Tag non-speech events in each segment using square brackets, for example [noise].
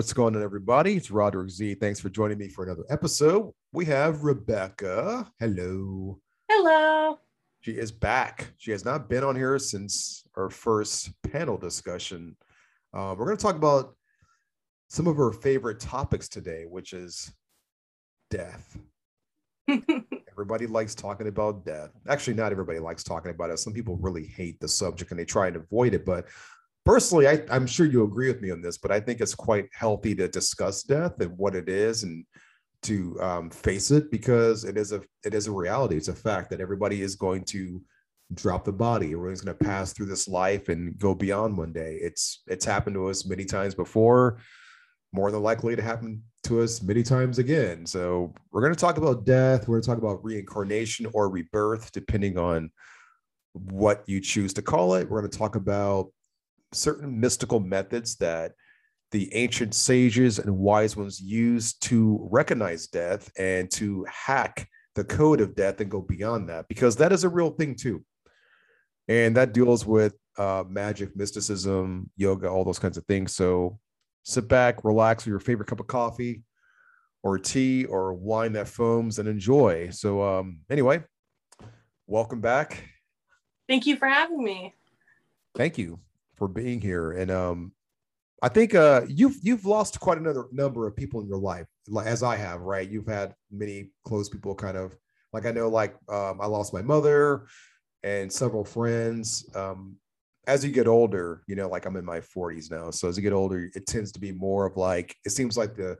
What's going on, everybody? It's Roderick Z. Thanks for joining me for another episode. We have Rebeka. Hello. Hello. She is back. She has not been on here since our first panel discussion. Uh, we're going to talk about some of her favorite topics today, which is death. [laughs] everybody likes talking about death. Actually, not everybody likes talking about it. Some people really hate the subject and they try and avoid it. But personally, I, I'm sure you agree with me on this, but I think it's quite healthy to discuss death and what it is and to um, face it because it is a it is a reality. It's a fact that everybody is going to drop the body. Everyone's going to pass through this life and go beyond one day. It's it's happened to us many times before, more than likely to happen to us many times again. So we're going to talk about death. We're going to talk about reincarnation or rebirth, depending on what you choose to call it. We're going to talk about certain mystical methods that the ancient sages and wise ones used to recognize death and to hack the code of death and go beyond that because that is a real thing too. And that deals with uh, magic mysticism yoga all those kinds of things. So sit back relax with your favorite cup of coffee or tea or wine that foams and enjoy. So um anyway welcome back. Thank you for having me. Thank you for being here. And um, I think uh, you've you've lost quite another number of people in your life, as I have, right? You've had many close people, kind of like I know, like um, I lost my mother and several friends. Um, as you get older, you know, like I'm in my 40s now, so as you get older, it tends to be more of like it seems like the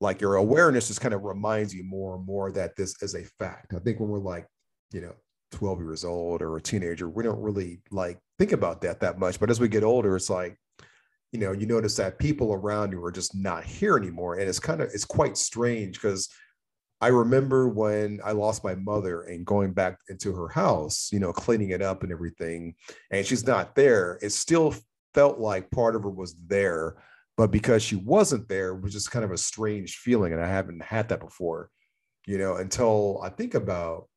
like your awareness just kind of reminds you more and more that this is a fact. I think when we're like, you know, 12 years old or a teenager, we don't really like think about that that much. But as we get older, it's like, you know, you notice that people around you are just not here anymore. And it's kind of, it's quite strange because I remember when I lost my mother and going back into her house, you know, cleaning it up and everything, and she's not there. It still felt like part of her was there, but because she wasn't there, it was just kind of a strange feeling. And I haven't had that before, you know, until I think about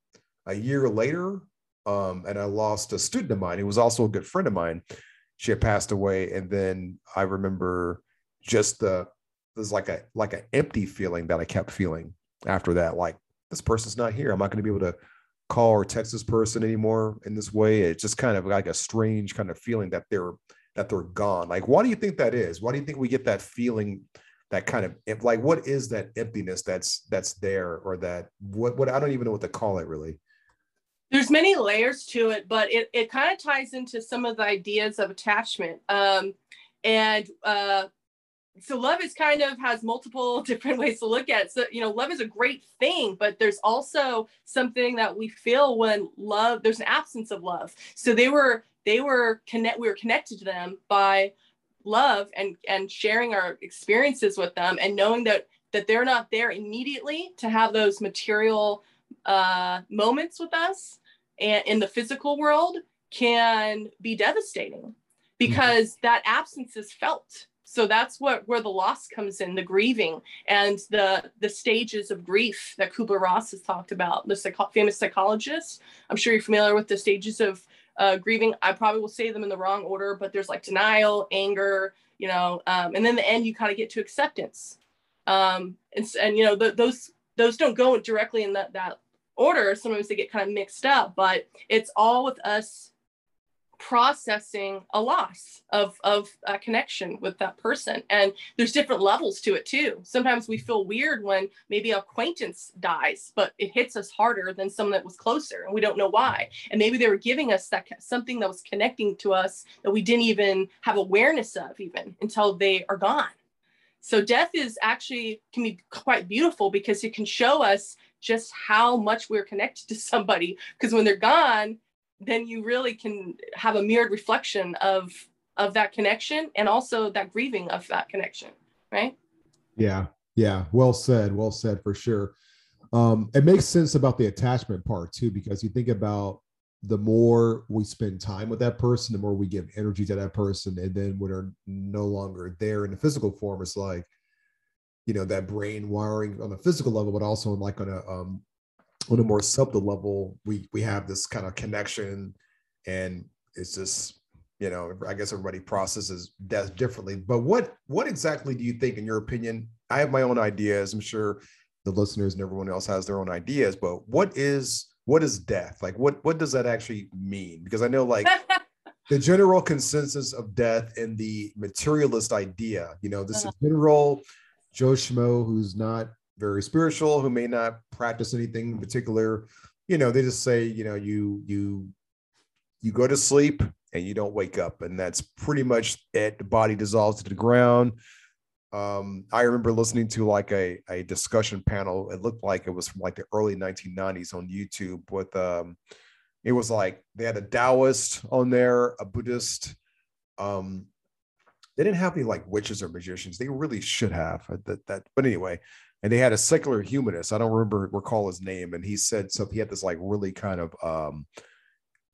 a year later, um, and I lost a student of mine who was also a good friend of mine. She had passed away, and then I remember just the there's like a like an empty feeling that I kept feeling after that. Like this person's not here. I'm not going to be able to call or text this person anymore in this way. It's just kind of like a strange kind of feeling that they're that they're gone. Like, why do you think that is? Why do you think we get that feeling? That kind of like, what is that emptiness that's that's there, or that what what I don't even know what to call it really there's many layers to it but it, it kind of ties into some of the ideas of attachment um, and uh, so love is kind of has multiple [laughs] different ways to look at it. So you know love is a great thing but there's also something that we feel when love there's an absence of love. So they were they were connect we were connected to them by love and and sharing our experiences with them and knowing that that they're not there immediately to have those material uh, moments with us in the physical world can be devastating because mm-hmm. that absence is felt. So that's what where the loss comes in the grieving and the the stages of grief that kubler-ross has talked about. The psych- famous psychologist. I'm sure you're familiar with the stages of uh, grieving. I probably will say them in the wrong order but there's like denial anger you know um, and then the end you kind of get to acceptance. Um, and, and you know the, those those don't go directly in that that order sometimes they get kind of mixed up but it's all with us processing a loss of of a connection with that person. And there's different levels to it too. Sometimes we feel weird when maybe an acquaintance dies but it hits us harder than someone that was closer and we don't know why. And maybe they were giving us that something that was connecting to us that we didn't even have awareness of even until they are gone. So death is actually can be quite beautiful because it can show us just how much we're connected [laughs] to somebody because when they're gone then you really can have a mirrored reflection of of that connection and also that grieving of that connection right? Yeah yeah. Well said well said for sure. Um it makes sense about the attachment part too because you think about the more we spend time with that person the more we give energy to that person and then when they're no longer there in the physical form it's like you know that brain wiring on a physical level but also like on a um on a more subtle level we we have this kind of connection and it's just you know, I guess everybody processes death differently. But what what exactly do you think, in your opinion? I have my own ideas. I'm sure the listeners and everyone else has their own ideas. But what is what is death? Like, what what does that actually mean? Because I know, like, [laughs] the general consensus of death and the materialist idea. You know, this uh-huh. general Joe Schmo who's not very spiritual, who may not practice anything in particular. You know, they just say, you know, you you you go to sleep and you don't wake up, and that's pretty much it. The body dissolves to the ground. Um, I remember listening to like a, a discussion panel. It looked like it was from like the early 1990s on YouTube with um, it was like they had a Taoist on there, a Buddhist. Um, they didn't have any like witches or magicians. They really should have uh, that. That, but anyway, and they had a secular humanist. I don't remember recall his name, and he said so. He had this like really kind of um,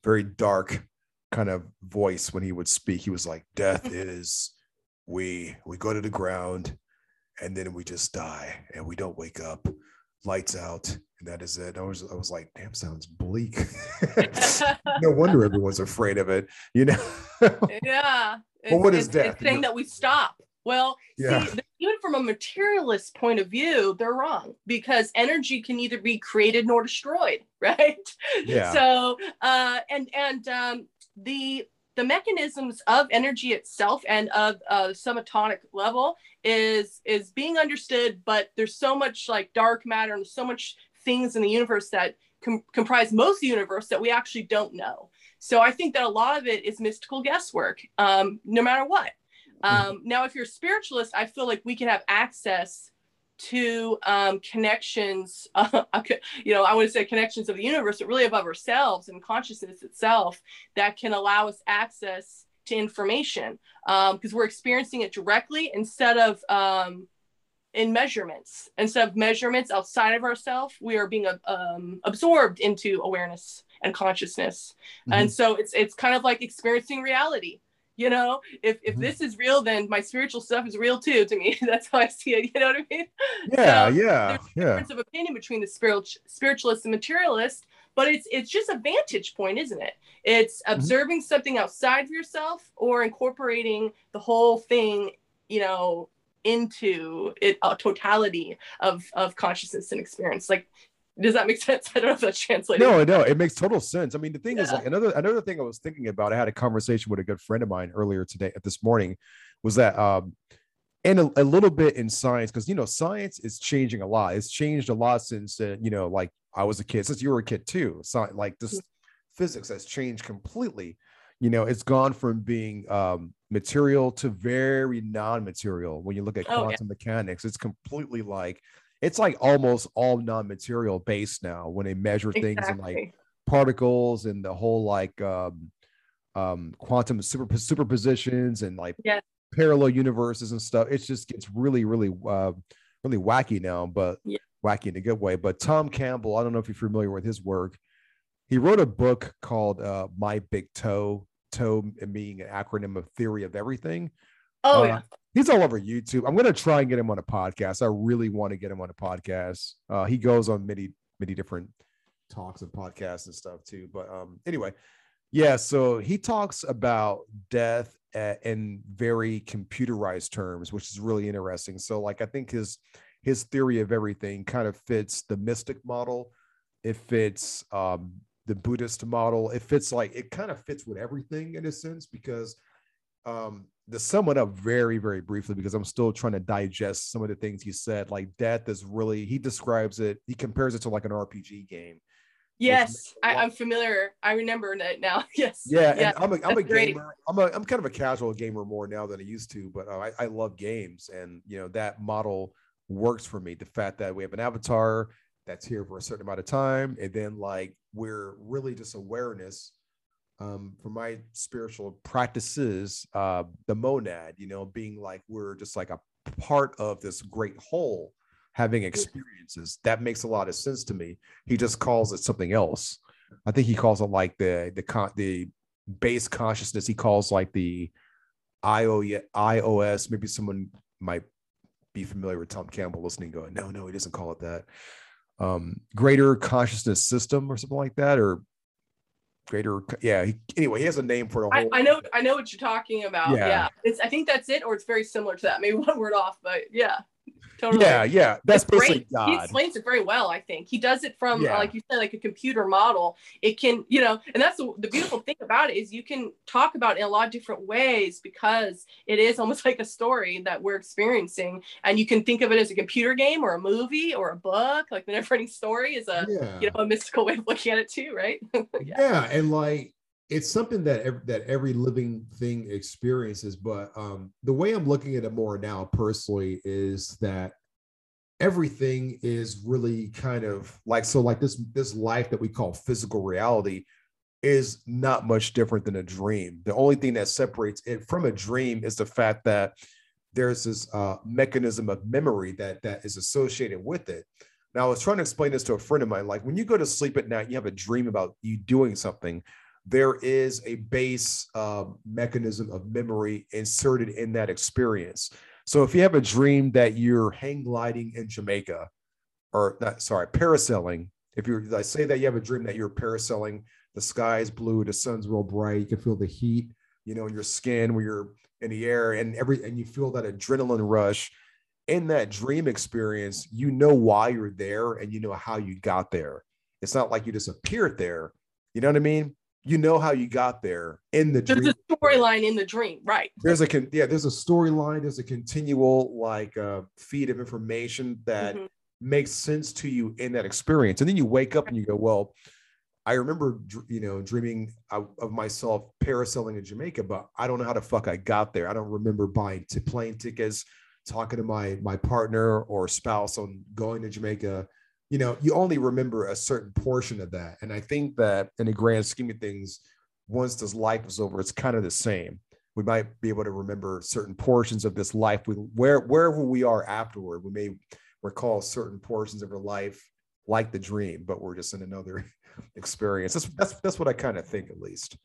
very dark kind of voice when he would speak. He was like, "Death [laughs] is we we go to the ground, and then we just die, and we don't wake up. Lights out, and that is it. I was I was like, damn, sounds bleak. [laughs] no wonder everyone's afraid of it, you know. yeah. [laughs] Well, what is death? It's saying that we stop. Well, yeah. see, even from a materialist point of view, they're wrong because energy can neither be created nor destroyed, [laughs] right? Yeah. So, uh, and and um, the the mechanisms of energy itself and of uh, subatomic level is is being understood, but there's so much like dark matter and so much things in the universe that com- comprise most of the universe that we actually don't know. So I think that a lot of it is mystical guesswork, um, no matter what. Mm-hmm. Um, now, if you're a spiritualist, I feel like we can have access to um, connections, [laughs] uh, you know, I want to say connections of the universe, but really above ourselves and consciousness itself that can allow us access to information because um, we're experiencing it directly instead of um, in measurements. Instead of measurements outside of ourselves, we are being um, absorbed into awareness and consciousness. Mm-hmm. And so it's it's kind of like experiencing reality. You know, if if mm-hmm. this is real, then my spiritual stuff is real too. To me, [laughs] that's how I see it. You know what I mean? Yeah, so yeah, yeah. Difference of opinion between the spiritual spiritualist and materialist, but it's it's just a vantage point, isn't it? It's mm-hmm. observing mm-hmm. something outside of yourself or incorporating the whole thing. You know, into it a totality of of consciousness and experience like does that make sense? [laughs] I don't know if that's translated no no it makes total sense. I mean the thing yeah. is like another another thing i was thinking about i had a conversation with a good friend of mine earlier today this morning was that um and a, a little bit in science because you know science is changing a lot. It's changed a lot since uh, you know like i was a kid since you were a kid too. So like this mm-hmm. physics has changed completely. You know it's gone from being um, material to very non-material. When you look at oh, quantum yeah. mechanics it's completely like it's like almost all non-material based now when they measure exactly. things in like particles and the whole like um, um, quantum super superpositions and like yeah. parallel universes and stuff it just gets really really uh, really wacky now but yeah. wacky in a good way but tom campbell i don't know if you're familiar with his work he wrote a book called uh, my big toe toe being an acronym of theory of everything. Oh uh, yeah. He's all over YouTube. I'm gonna try and get him on a podcast. I really want to get him on a podcast. Uh, he goes on many, many different talks and podcasts and stuff too. But um, anyway, yeah. So he talks about death in very computerized terms, which is really interesting. So like I think his his theory of everything kind of fits the mystic model. It fits um, the Buddhist model. It fits like it kind of fits with everything in a sense because um to sum it up very, very briefly, because I'm still trying to digest some of the things he said. Like death is really he describes it, he compares it to like an RPG game. Yes, I, am familiar. I remember it now. [laughs] Yes. Yeah, yeah I'm a, I'm a gamer. I'm a I'm kind of a casual gamer more now than I used to, but uh, I, I love games, and you know that model works for me. The fact that we have an avatar that's here for a certain amount of time and then like we're really just awareness um, for my spiritual practices uh, the monad you know being like we're just like a part of this great whole having experiences that makes a lot of sense to me. He just calls it something else. I think he calls it like the the con- the base consciousness. He calls like the IO, ios maybe someone might be familiar with tom campbell listening going no no he doesn't call it that. Um, greater consciousness system or something like that, or greater yeah he, anyway he has a name for it I, I, know i know what you're talking about yeah. yeah. It's i think that's it or it's very similar to that. Maybe [laughs] one word off but yeah Totally. Yeah, yeah. That's it's basically great. God. He explains it very well, I think. He does it from yeah. uh, like you said, like a computer model. It can, you know, and that's the, the beautiful thing about it is you can talk about it in a lot of different ways because it is almost [laughs] like a story that we're experiencing. And you can think of it as a computer game or a movie or a book. Like the never ending story is a yeah. you know a mystical way of looking at it too, right? [laughs] yeah. yeah. And like it's something that every, that every living thing experiences but um, the way i'm looking at it more now personally is that everything is really kind of like so like this this life that we call physical reality is not much different than a dream. The only thing that separates it from a dream is the fact that there's this uh, mechanism of memory that that is associated with it. Now i was trying to explain this to a friend of mine like when you go to sleep at night you have a dream about you doing something there is a base uh, mechanism of memory inserted in that experience. So if you have a dream that you're hang gliding in Jamaica, or not, sorry, parasailing, if you're, I say that you have a dream that you're parasailing, the sky is blue, the sun's real bright, you can feel the heat, you know, in your skin when you're in the air, and every, and you feel that adrenaline rush. In that dream experience, you know why you're there and you know how you got there. It's not like you just appeared there. You know what I mean? You know how you got there in the there's dream. a storyline in the dream right there's a con- yeah there's a storyline there's a continual like uh, feed of information that mm-hmm. makes sense to you in that experience and then you wake up and you go well i remember you know dreaming of, myself parasailing in jamaica but i don't know how the fuck i got there i don't remember buying t- plane tickets talking to my my partner or spouse on going to jamaica you know, you only remember a certain portion of that. And I think that in the grand scheme of things, once this life is over, it's kind of the same. We might be able to remember certain portions of this life. We, where wherever we are afterward, we may recall certain portions of our life like the dream, but we're just in another [laughs] experience. That's that's that's what I kind of think, at least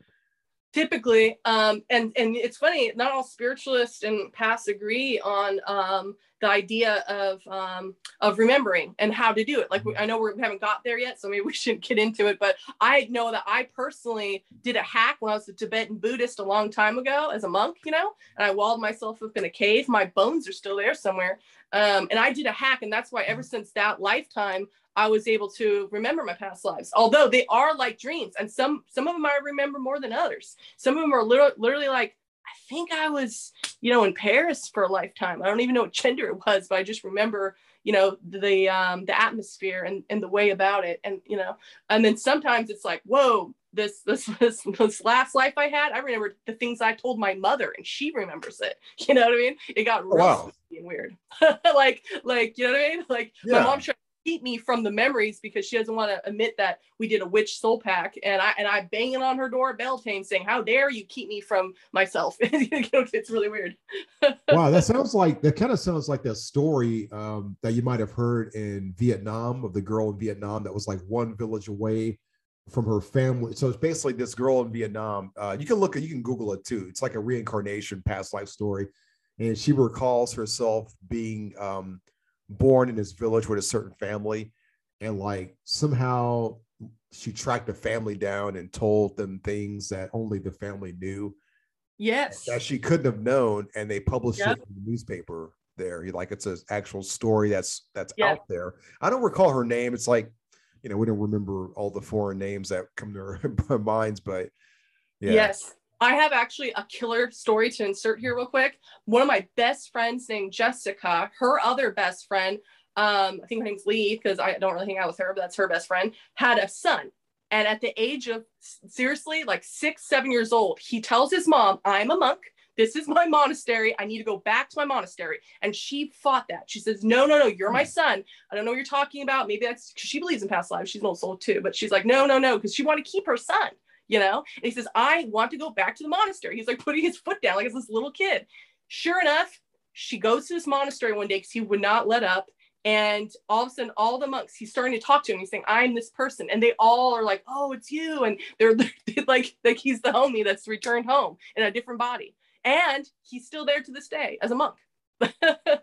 typically um, and and it's funny not all spiritualists and pasts agree on um, the idea of um, of remembering and how to do it. Like we, i know we haven't got there yet so maybe [laughs] we shouldn't get into it but i know that i personally did a hack when i was a tibetan buddhist a long time ago as a monk you know and i walled myself up in a cave. My bones are still there somewhere. Um, and i did a hack and that's why ever since that lifetime I was able to remember my past lives, although they are like dreams, and some some of them I remember more than others. Some of them are literally, literally like I think I was, you know, in Paris for a lifetime. I don't even know what gender it was, but I just remember, you know, the um, the atmosphere and and the way about it, and you know, and then sometimes it's like, whoa, this this [laughs] this, this last life I had, I remember the things I told my mother, and she remembers it. [laughs] You know what I mean? It got really wow. weird. [laughs] like like you know what I mean? Like yeah. my mom tried keep me from the memories because she doesn't want to admit that we did a witch soul pack. And I and I banging on her door Beltane saying how dare you keep me from myself? [laughs] It's really weird. [laughs] Wow that sounds like that kind of sounds like that story um, that you might have heard in Vietnam of the girl in Vietnam that was like one village away from her family. So it's basically this girl in Vietnam uh, you can look at you can google it too. It's like a reincarnation past life story. And she recalls herself being um, born in this village with a certain family and like somehow she tracked the family down and told them things that only the family knew yes that she couldn't have known and they published yep. it in the newspaper there like it's an actual story that's that's yep. out there i don't recall her name it's like you know we don't remember all the foreign names that come to our [laughs] minds but yeah. yes I have actually a killer story to insert here real quick. One of my best friends named Jessica, her other best friend, um, I think her name's Lee because I don't really hang out with her, but that's her best friend, had a son. And at the age of seriously like six, seven years old, he tells his mom, I'm a monk. This is my monastery. I need to go back to my monastery. And she fought that. She says, No, no, no, you're my son. I don't know what you're talking about. Maybe that's because she believes in past lives. She's an old soul too. But she's like, No, no, no, because she wanted to keep her son you know? And he says, I want to go back to the monastery. He's like putting his foot down like it's this little kid. Sure enough, she goes to this monastery one day because he would not let up. And all of a sudden, all the monks, he's starting to talk to him. He's saying, I'm this person. And they all are like, oh, it's you. And they're, [laughs] like, like he's the homie that's returned home in a different body. And he's still there to this day as a monk. [laughs] I,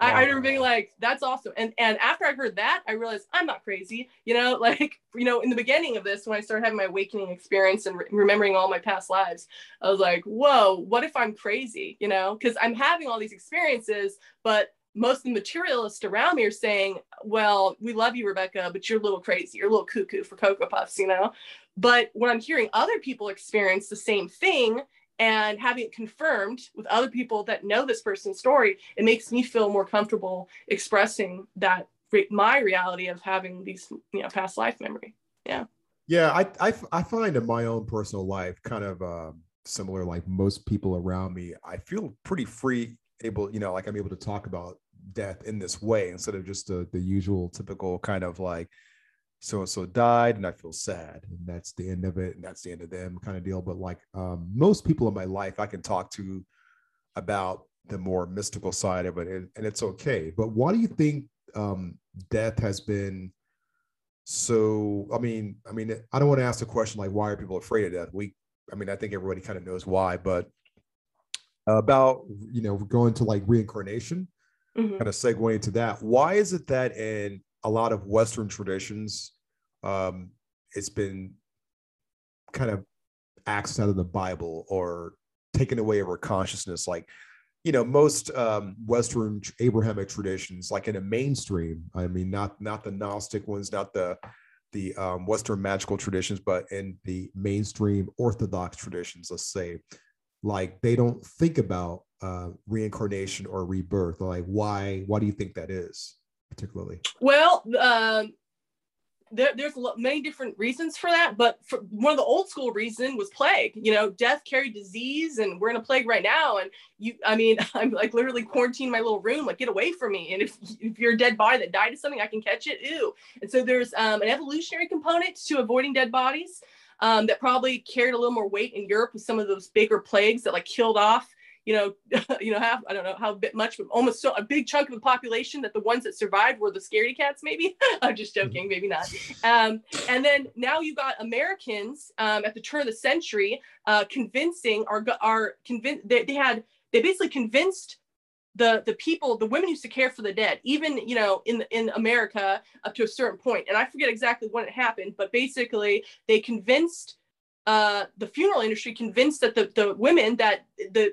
I remember being like, that's awesome. And and after I heard that, I realized I'm not crazy. You know, [laughs] like, you know, in the beginning of this, when I started having my awakening experience and re- remembering all my past lives, I was like, whoa, what if I'm crazy? You know, because I'm having all these experiences, but most of the materialists around me are saying, well, we love you, Rebeka, but you're a little crazy. You're a little cuckoo for Cocoa Puffs, you know? But when I'm hearing other people experience the same thing, and having it confirmed with other people that know this person's story it makes me feel more comfortable expressing that re- my reality of having these you know past life memory. Yeah. Yeah i i, I find in my own personal life kind of um, similar like most people around me i feel pretty free able you know like i'm able to talk about death in this way instead of just the, the usual typical kind of like so and so died and I feel sad and that's the end of it and that's the end of them kind of deal. But like um, most people in my life, I can talk to about the more mystical side of it and, and it's okay. But why do you think um, death has been so? I mean, I mean, I don't want to ask the question like why are people afraid of death? We, I mean, I think everybody kind of knows why, but about you know going to like reincarnation, mm-hmm. kind of segue into that. Why is it that in a lot of Western traditions, um, it's been kind of axed out of the Bible or taken away of our consciousness. Like, you know, most um, Western Abrahamic traditions, like in a mainstream, I mean, not not the Gnostic ones, not the the um, Western magical traditions, but in the mainstream Orthodox traditions, let's say, like they don't think about uh, reincarnation or rebirth. Like, why? Why do you think that is? Particularly? Well, um, there, there's many different reasons for that, but for one of the old school reason was plague. You know, death carried disease, and we're in a plague right now. And you, I mean, [laughs] I'm like literally quarantined my little room, like get away from me. And if if you're a dead body that died of something, I can catch it. Ew. And so there's um, an evolutionary component to avoiding dead bodies. Um, that probably carried a little more weight in Europe with some of those bigger plagues that like killed off you know, [laughs] you know, half I don't know how bit much, but almost so a big chunk of the population that the ones that survived were the scaredy cats. Maybe [laughs] I'm just mm-hmm. joking, maybe not. Um, and then now you got Americans um, at the turn of the century uh, convincing our our convinced they, they had they basically convinced the the people the women used to care for the dead even you know in in america up to a certain point and i forget exactly when it happened but basically they convinced uh, the funeral industry convinced that the, the women that the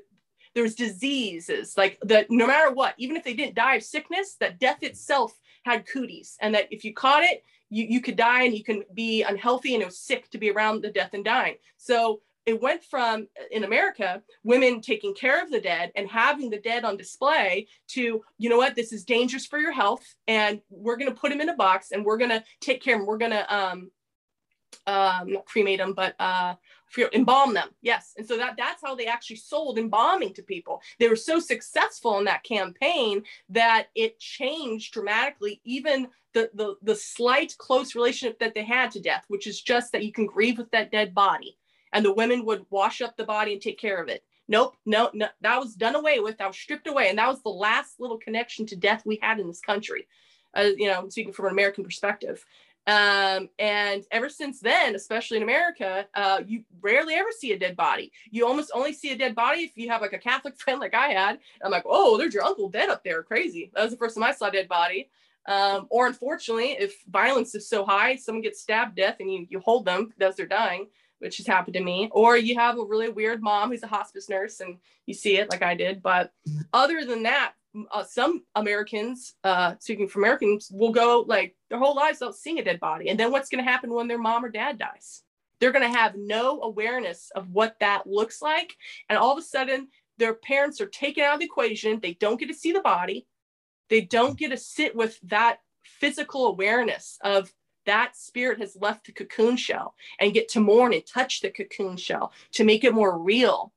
there's diseases like that no matter what even if they didn't die of sickness that death itself had cooties and that if you caught it you, you could die and you can be unhealthy and it was sick to be around the death and dying. So it went from in america women taking care of the dead and having the dead on display to you know what this is dangerous for your health and we're going to put them in a box and we're going to take care of them we're going to um um not cremate them but uh embalm them. Yes. And so that that's how they actually sold embalming to people. They were so successful in that campaign that it changed dramatically even the, the the slight close relationship that they had to death which is just that you can grieve with that dead body and the women would wash up the body and take care of it. Nope. No, no that was done away with. That was stripped away. And that was the last little connection to death we had in this country uh, you know speaking from an american perspective um, and ever since then, especially in America, uh, you rarely ever see a dead body. You almost only see a dead body if you have like a Catholic [laughs] friend like I had. I'm like, oh, there's your uncle dead up there. Crazy. That was the first time I saw a dead body. Um, or unfortunately, if violence is so high, someone gets stabbed death and you, you hold them as they're dying, which has happened to me. Or you have a really weird mom who's a hospice nurse and you see it like I did. But other than that, uh, some Americans, uh, speaking for Americans, will go like their whole lives without seeing a dead body. And then what's going to happen when their mom or dad dies? They're going to have no awareness of what that looks like. And all of a sudden, their parents are taken out of the equation. They don't get to see the body. They don't get to sit with that physical awareness of that spirit has left the cocoon shell and get to mourn and touch the cocoon shell to make it more real.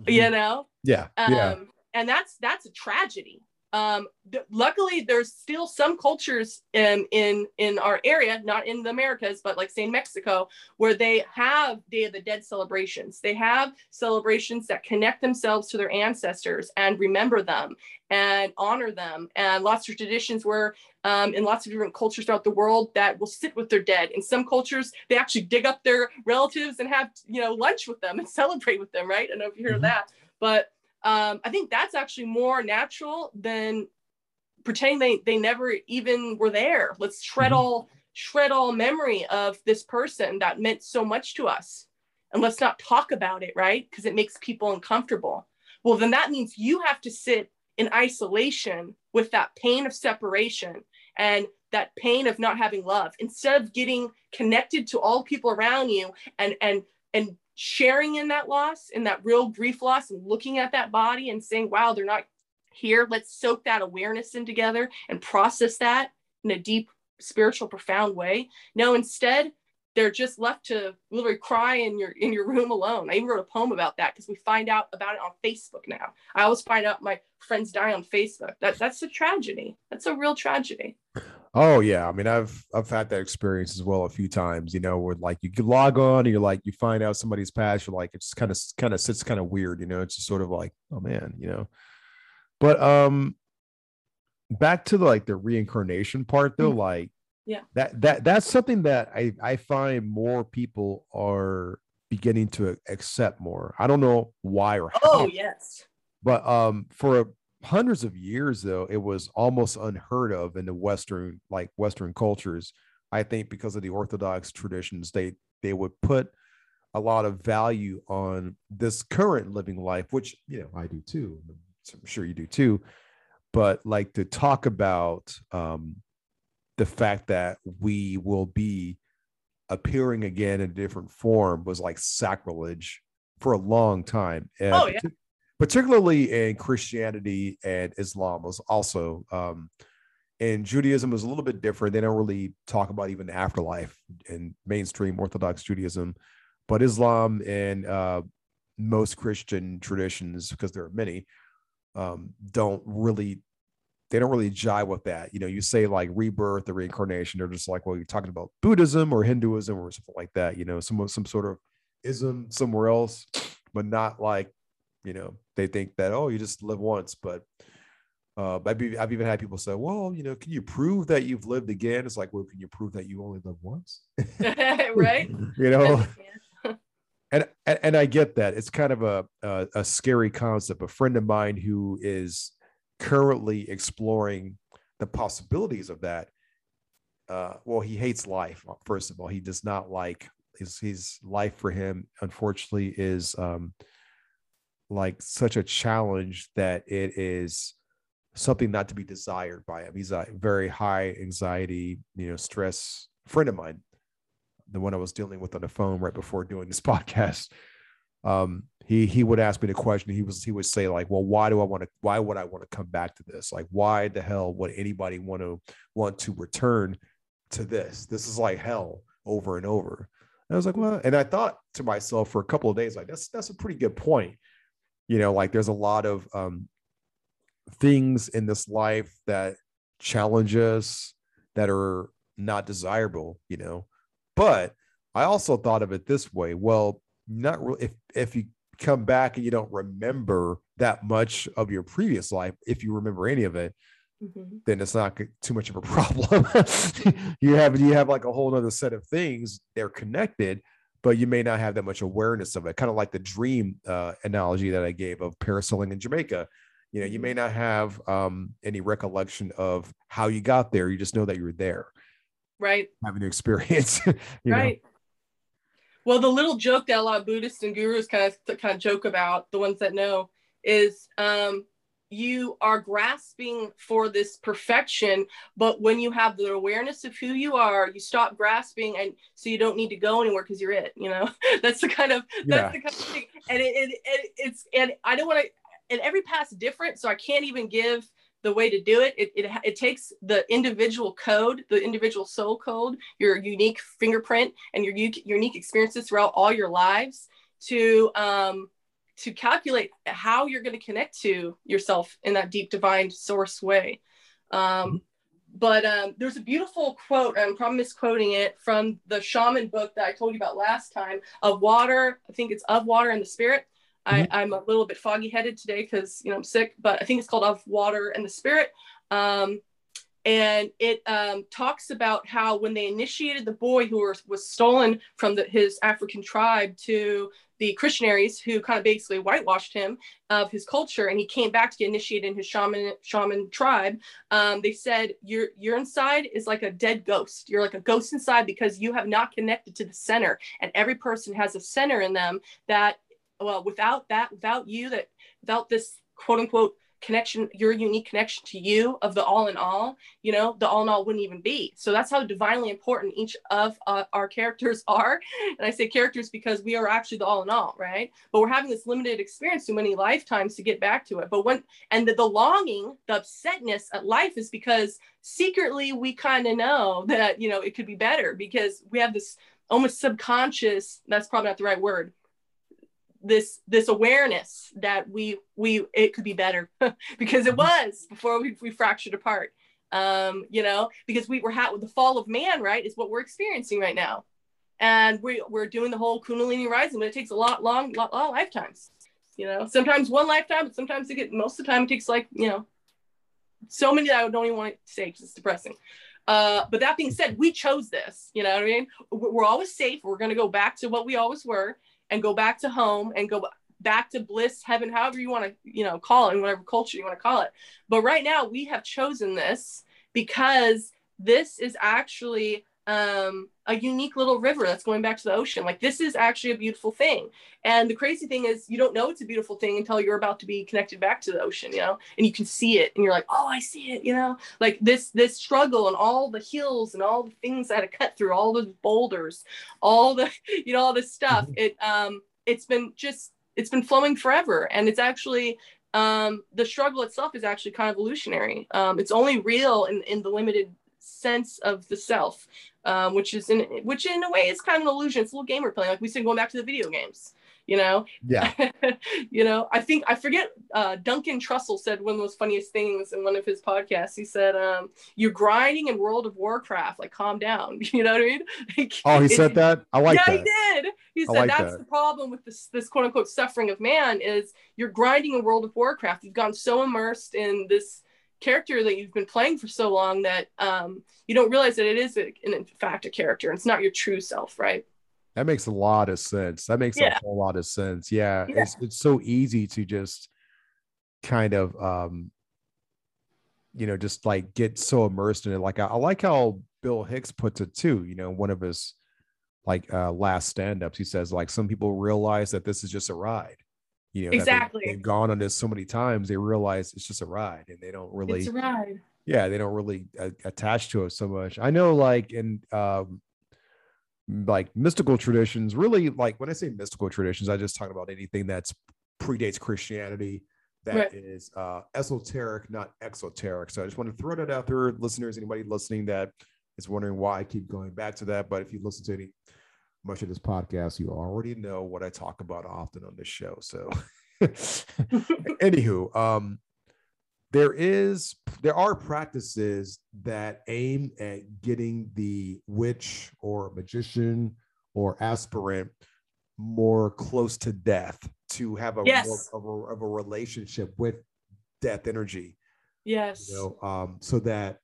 Mm-hmm. You know? Yeah. Um, yeah and that's that's a tragedy. Um, th- luckily there's still some cultures in, in in our area not in the americas but like say in mexico where they have day of the dead celebrations. They have celebrations that connect themselves to their ancestors and remember them and honor them. And lots of traditions where um, in lots of different cultures throughout the world that will sit with their dead. In some cultures they actually dig up their relatives and have you know lunch with them and [laughs] celebrate with them right? I don't know if you hear mm-hmm. that. But um, I think that's actually more natural than pretending they, they never even were there. Let's shred mm-hmm. all shred all memory of this person that meant so much to us. And let's not talk about it, right? Because it makes people uncomfortable. Well, then that means you have to sit in isolation with that pain of separation and that pain of not having love instead of getting connected to all people around you and and and sharing in that loss in that real grief loss and looking at that body and saying wow they're not here let's soak that awareness in together and process that in a deep spiritual profound way no instead they're just left to literally cry in your in your room alone. I even wrote a poem about that because we find out about it on Facebook now. I always find out my friends die on Facebook. That that's a tragedy. That's a real tragedy. Oh yeah, I mean I've I've had that experience as well a few times. You know, where like you log on and you're like you find out somebody's past. You're like it's just kind of kind of sits kind of weird. You know, it's just sort of like oh man, you know. But um, back to the, like the reincarnation part though, mm-hmm. like yeah that that that's something that i i find more people are beginning to accept more i don't know why or how, oh yes but um for hundreds of years though it was almost unheard of in the western like western cultures i think because of the orthodox traditions they they would put a lot of value on this current living life which you know i do too i'm sure you do too but like to talk about um the fact that we will be appearing again in a different form was like sacrilege for a long time. And oh, yeah. Particularly in Christianity and Islam was also um and Judaism was a little bit different. They don't really talk about even afterlife in mainstream Orthodox Judaism, but Islam and uh, most Christian traditions, because there are many, um, don't really they don't really jive with that. You know, you say like rebirth or reincarnation, they're just like, well, you're talking about Buddhism or Hinduism or something like that. You know, some some sort of ism somewhere else, but not like, you know, they think that oh, you just live once. But uh, I've, I've even had people say, well, you know, can you prove that you've lived again? It's like, well, can you prove that you only lived once? [laughs] [laughs] right. you know. and, and and I get that it's kind of a, a a scary concept. A friend of mine who is currently exploring the possibilities of that. Uh, well, he hates life. First of all, he does not like his his life for him. Unfortunately, is um, like such a challenge that it is something not to be desired by him. He's a very high anxiety, you know, stress friend of mine, the one I was dealing with on the phone right before doing this [laughs] podcast. Um, he he would ask me the question. He was he would say like well why do i want to why would i want to come back to this? Like why the hell would anybody want to want to return to this? This is like hell over and over. And i was like well and i thought to myself for a couple of days like that's that's a pretty good point you know like there's a lot of um things in this life that challenge us that are not desirable you know but i also thought of it this way well not really if if you come back and you don't remember that much of your previous life, if you remember any of it, mm-hmm. then it's not too much of a [laughs] problem. you have you have like a whole other set of things. They're connected, but you may not have that much awareness of it. Kind of like the dream uh, analogy that I gave of parasailing in Jamaica. You know, you may mm-hmm. not have um, any recollection of how you got there. You just know that you were there, right? [laughs] Having the experience, [laughs] right? Know? Well, the little joke that a lot of Buddhists and gurus kind of kind of joke about, the ones that know, is um, you are grasping for this perfection, but when you have the awareness of who you are, you stop grasping, and so you don't need to go anywhere because you're it. You know, [laughs] that's the kind of that's yeah. the kind of thing. And it, it, it it's and I don't want to. And every path's different, so I can't even give the way to do it. It, it, it takes the individual code, the individual soul code, your unique fingerprint, and your unique, unique experiences throughout all your lives to um, to calculate how you're going to connect to yourself in that deep divine source way. Um, mm-hmm. but um, there's a beautiful quote, I'm probably misquoting it, from the shaman book that I told you about last time of water. I think it's of water and the spirit. Mm-hmm. I, am a little bit foggy headed today because you know I'm sick, but I think it's called Of Water and the Spirit. Um, and it um, talks about how when they initiated the boy who was, was stolen from the, his African tribe to the Christianaries, who kind of basically whitewashed him of his culture, and he came back to get initiated in his shaman shaman tribe. Um, they said your your inside is like a dead ghost. You're like a ghost inside because you have not connected to the center, and every person has a center in them that well without that without you that without this quote unquote connection, your unique connection to you of the all in all, you know, the all in all wouldn't even be. So that's how divinely important each of uh, our characters [laughs] are. And I say characters because we are actually the all in all, right? But we're having this limited experience too many lifetimes to get back to it. But when, and the, the longing, the upsetness at life is because secretly we kind of know [laughs] that, you know, it could be better because we have this almost subconscious, that's probably not the right word, this this awareness that we we it could be better [laughs] because it mm-hmm. was before we, we fractured apart um you know because we were had with the fall of man right is what we're experiencing right now and we, we're doing the whole kundalini rising but it takes a lot long lot, lot lifetimes you know sometimes one lifetime but sometimes it get most of the time it takes like you know so many that i don't even want to say because it's depressing uh, but that being said, we chose this. You know what I mean? We're always safe. We're going to go back to what we always were and go back to home and go back to bliss, heaven, however you want to, you know, call it, in whatever culture you want to call it. But right now, we have chosen this because this is actually um, a unique little river that's going back to the ocean. Like this is actually a beautiful thing. And the crazy thing is, you don't know it's a beautiful thing until you're about to be connected back to the ocean, you know, and you can see it, and you're like, oh, I see it, you know, like this this struggle and all the hills and all the things that I cut through, all the boulders, all the [laughs] you know all this stuff. Mm-hmm. It um it's been just it's been flowing forever, and it's actually um, the struggle itself is actually kind of illusionary. Um, it's only real in, in the limited sense of the self um, which is in which in a way is kind of an illusion. It's a little gamer playing, like we said, going back to the video games. You know, yeah. [laughs] you know, I think I forget. Uh, Duncan Trussell said one of those funniest things in one of his podcasts. He said, um, "You're grinding in World of Warcraft. Like, calm down." [laughs] You know what I mean? Like, oh, he said that. I like yeah, that. he did. He said like that's that. the problem with this this quote unquote suffering of man is you're grinding in World of Warcraft. You've gotten so immersed in this character that you've been playing for so long that um, you don't realize that it is a, in fact a character. It's not your true self, right? That makes a lot of sense. That makes yeah. a whole lot of sense. Yeah, yeah, It's, it's so easy to just kind of um you know just like get so immersed in it like I, I like how bill hicks puts it too you know one of his like uh last stand-ups he says like some people realize that this is just a ride you know exactly. they, have gone on this so many times they realize it's just a ride and they don't really it's a ride. Yeah they don't really uh, attach to it so much. I know like in um like mystical traditions really like when i say mystical traditions i just talk about anything that's predates christianity that right. is uh esoteric not exoteric. So i just want to throw that out there listeners anybody listening that is wondering why i keep going back to that but if you listen to any much of this podcast, you already know what I talk about often on this show. So, [laughs] anywho, um, there is there are practices that aim at getting the witch or magician or aspirant more close to death to have a yes. more of a, of a relationship with death energy. Yes. You know, um, so that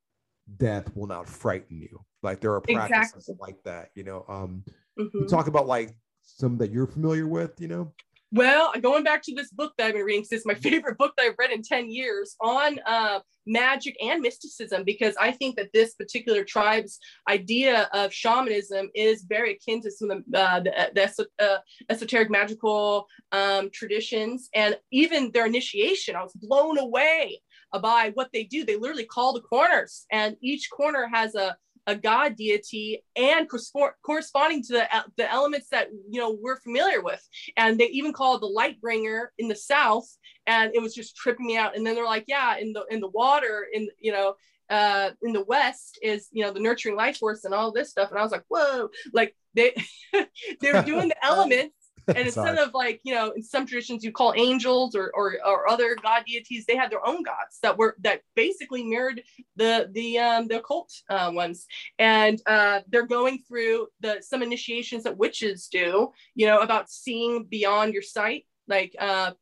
death will not frighten you. Like there are practices exactly. like that, you know. Um, Mm-hmm. You talk about like some that you're familiar with, you know? Well, going back to this book that I've been reading, this is my [laughs] favorite book that I've read in 10 years on uh, magic and mysticism, because I think that this particular tribe's idea of shamanism is very akin to some of the, uh, the, the uh, esoteric magical um, traditions and even their initiation. I was blown away by what they do. They literally call the corners, and each corner has a a god deity and corresponding to the, the elements that you know we're familiar with. And they even call it the light bringer in the south and it was just tripping me out. And then they're like yeah in the in the water in you know uh, in the West is, you know, the nurturing life force and all this stuff. And I was like, whoa, like they, [laughs] they were doing the [laughs] elements [laughs] and instead of like you know in some traditions you call angels or, or or other god deities they had their own gods that were that basically mirrored the the um the occult uh, ones. And uh they're going through the some initiations that witches do you know about seeing beyond your sight. Like uh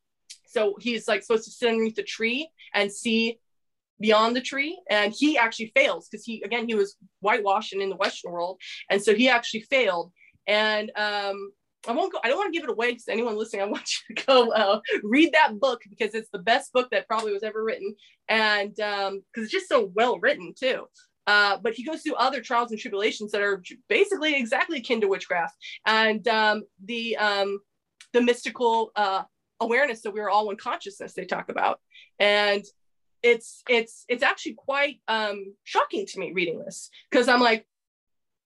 so he's like supposed to sit underneath the tree and see beyond the tree. And he actually fails because he again he was whitewashed and in the western world. And so he actually failed. And um I won't go, I don't want to give it away because anyone listening, I want [laughs] you to go uh, read that book because it's the best book that probably was ever written. And because um, it's just so well written too. Uh, but he goes through other trials and tribulations that are basically exactly akin to witchcraft and um, the um, the mystical uh, awareness that we are all one consciousness they talk about. And it's it's it's actually quite um, shocking to me reading this because I'm like,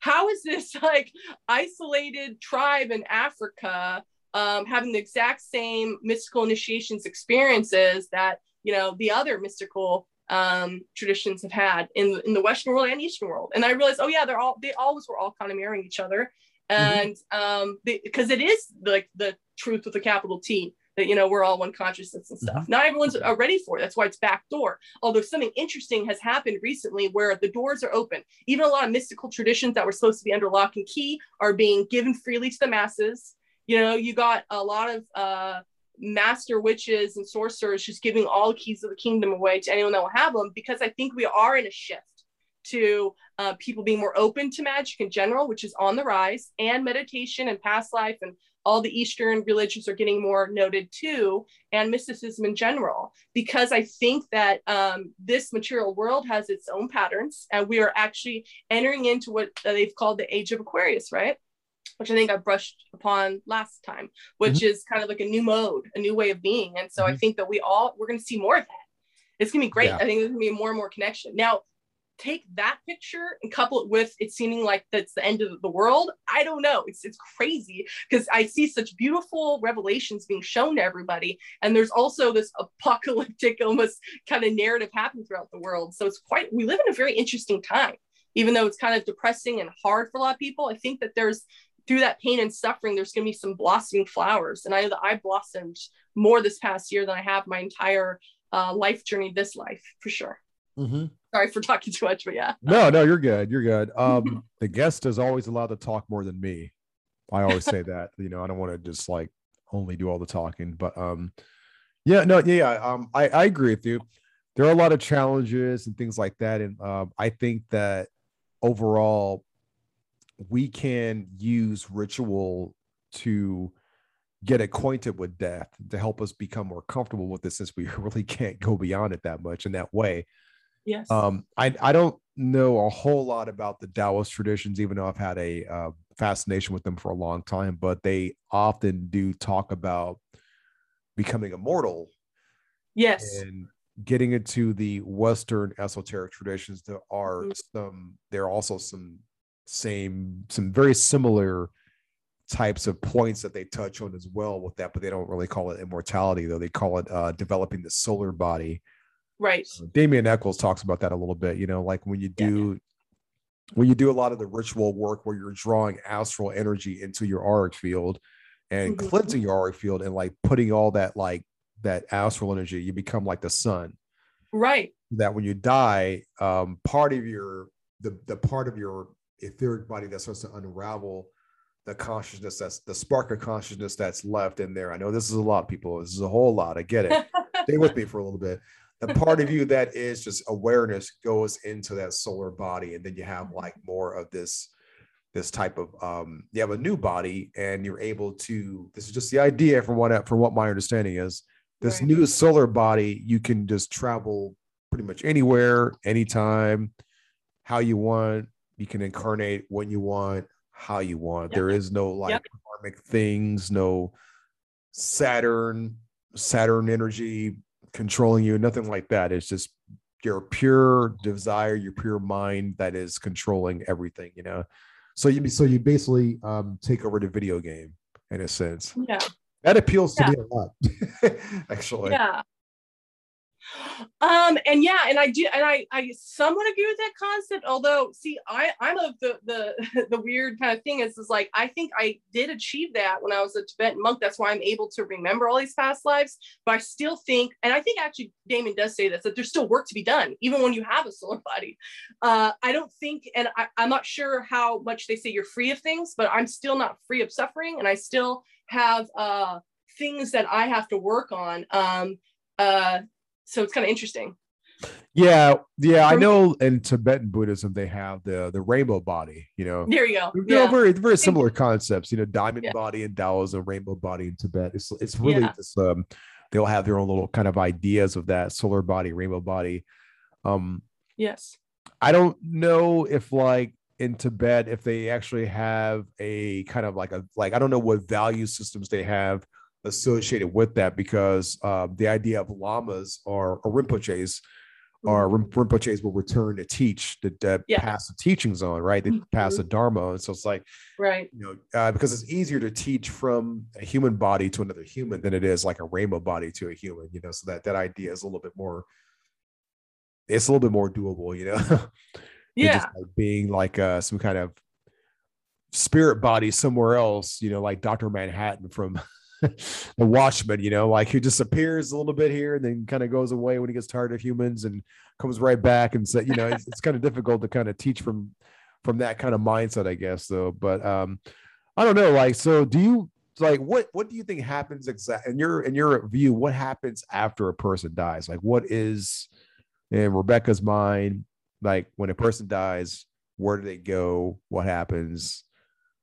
how is this [laughs] like isolated tribe in Africa um, having the exact same mystical initiations experiences that you know the other mystical um, traditions have had in in the Western world and Eastern world? And I realized, oh yeah, they're all they always were all kind of mirroring each other, mm-hmm. and mm-hmm. um, because it is like the truth with a capital T that you know we're all one consciousness and stuff. Mm-hmm. Not everyone's ready for it. That's why it's back door. Although something interesting has happened recently where the doors are open. Even a lot of mystical traditions that were supposed to be under lock and key are being given freely to the masses. You know, you got a lot of uh, master witches and sorcerers just giving all the keys of the kingdom away to anyone that will have them because I think we are in a shift to uh, people being more open to magic in general, which is on the rise, and meditation and past life and all the Eastern religions are getting more noted too, and mysticism in general, because I think that um, this material world has its own patterns, and we are actually entering into what they've called the age of Aquarius, right? Which I think I brushed upon last time, which mm-hmm. is kind of like a new mode, a new way of being. And so mm-hmm. I think that we all, we're going to see more of that. It's going to be great. Yeah. I think there's going to be more and more connection. Now, take that picture and couple it with it seeming like that's the end of the world i don't know. It's it's crazy because i see such beautiful revelations being shown to everybody and there's also this apocalyptic [laughs] almost kind of narrative happening throughout the world. So it's quite we live in a very interesting time. Even though it's kind of depressing and hard for a lot of people i think that there's through that pain and suffering there's going to be some blossoming flowers. And i know that i blossomed more this past year than i have my entire uh, life journey this life for sure. Mm-hmm. Sorry for talking too much, but yeah. No, no, you're good. You're good. Um, [laughs] the guest is always allowed to talk more than me. I always say that. You know, I don't want to just like only do all the talking, but um, yeah, no, yeah, um, I I agree with you. There are a lot of challenges and things like that, and um, I think that overall we can use ritual to get acquainted with death to help us become more comfortable with it since we [laughs] really can't go beyond it that much in that way Yes. Um, I I don't know a whole lot about the Taoist traditions, even though I've had a uh, fascination with them for a long time. But they often do talk about becoming immortal. Yes. And getting into the Western esoteric traditions, there are mm-hmm. some. There are also some same, some very similar types of points that they touch on as well with that, but they don't really call it immortality, though. They call it uh, developing the solar body Right. Uh, Damien Echols talks about that a little bit. You know, like when you do yeah. when you do a lot of the ritual work where you're drawing astral energy into your auric field and mm-hmm. cleansing your auric field and like putting all that like that astral energy, you become like the sun. Right. That when you die, um, part of your the the part of your etheric body that starts to unravel the consciousness that's the spark of consciousness that's left in there. I know this is a lot, people. This is a whole lot. I get it. [laughs] Stay with me for a little bit the part of [laughs] you that is just awareness goes into that solar body and then you have like more of this this type of um you have a new body and you're able to this is just the idea from what from what my understanding is this right. new solar body you can just travel pretty much anywhere anytime how you want you can incarnate when you want how you want yep. there is no like yep. karmic things no saturn saturn energy controlling you, nothing like that. It's just your pure desire, your pure mind that is controlling everything, you know. So you so you basically um, take over the video game in a sense. Yeah. That appeals to yeah. me a lot, [laughs] actually. Yeah um and yeah and i do and i i somewhat agree with that concept although see i i'm of the the [laughs] the weird kind of thing is is like i think i did achieve that when i was a tibetan monk. That's why i'm able to remember all these past lives. But i still think and i think actually damon does say this that there's still work to be done even when you have a solar [laughs] body. Uh i don't think and I, i'm not sure how much they say you're free of things but i'm still not free of suffering and i still have uh things that i have to work on. Um uh so it's kind of interesting Yeah, yeah, I know. In Tibetan Buddhism, they have the the rainbow body. You know, there you go. Yeah, very very similar concepts. You know, diamond yeah. body in Taoism, rainbow body in Tibet. It's it's really yeah. just um, they'll have their own little kind of ideas of that solar body, rainbow body. Um, yes, I don't know if like in Tibet if they actually have a kind of like a like I don't know what value systems they have associated with that because uh, the idea of lamas or, or rinpoches or mm-hmm. rinpoches will return to teach to, to yeah. pass the teachings on right they mm-hmm. pass the dharma and so it's like right you know uh, because it's easier to teach from a human body to another human than it is like a rainbow body to a human you know so that that idea is a little bit more it's a little bit more doable you know [laughs] yeah just, like, being like uh, some kind of spirit body somewhere else you know like dr manhattan from [laughs] the Watchmen, you know, like he disappears a little bit here and then kind of goes away when he gets tired of humans and comes right back and say, you know, it's, it's kind of difficult to kind of teach from from that kind of mindset, I guess, though. But um, I don't know, like, so do you like what what do you think happens exactly in your in your view? What happens after a person dies? Like, what is in Rebeka's mind? Like, when a person dies, where do they go? What happens?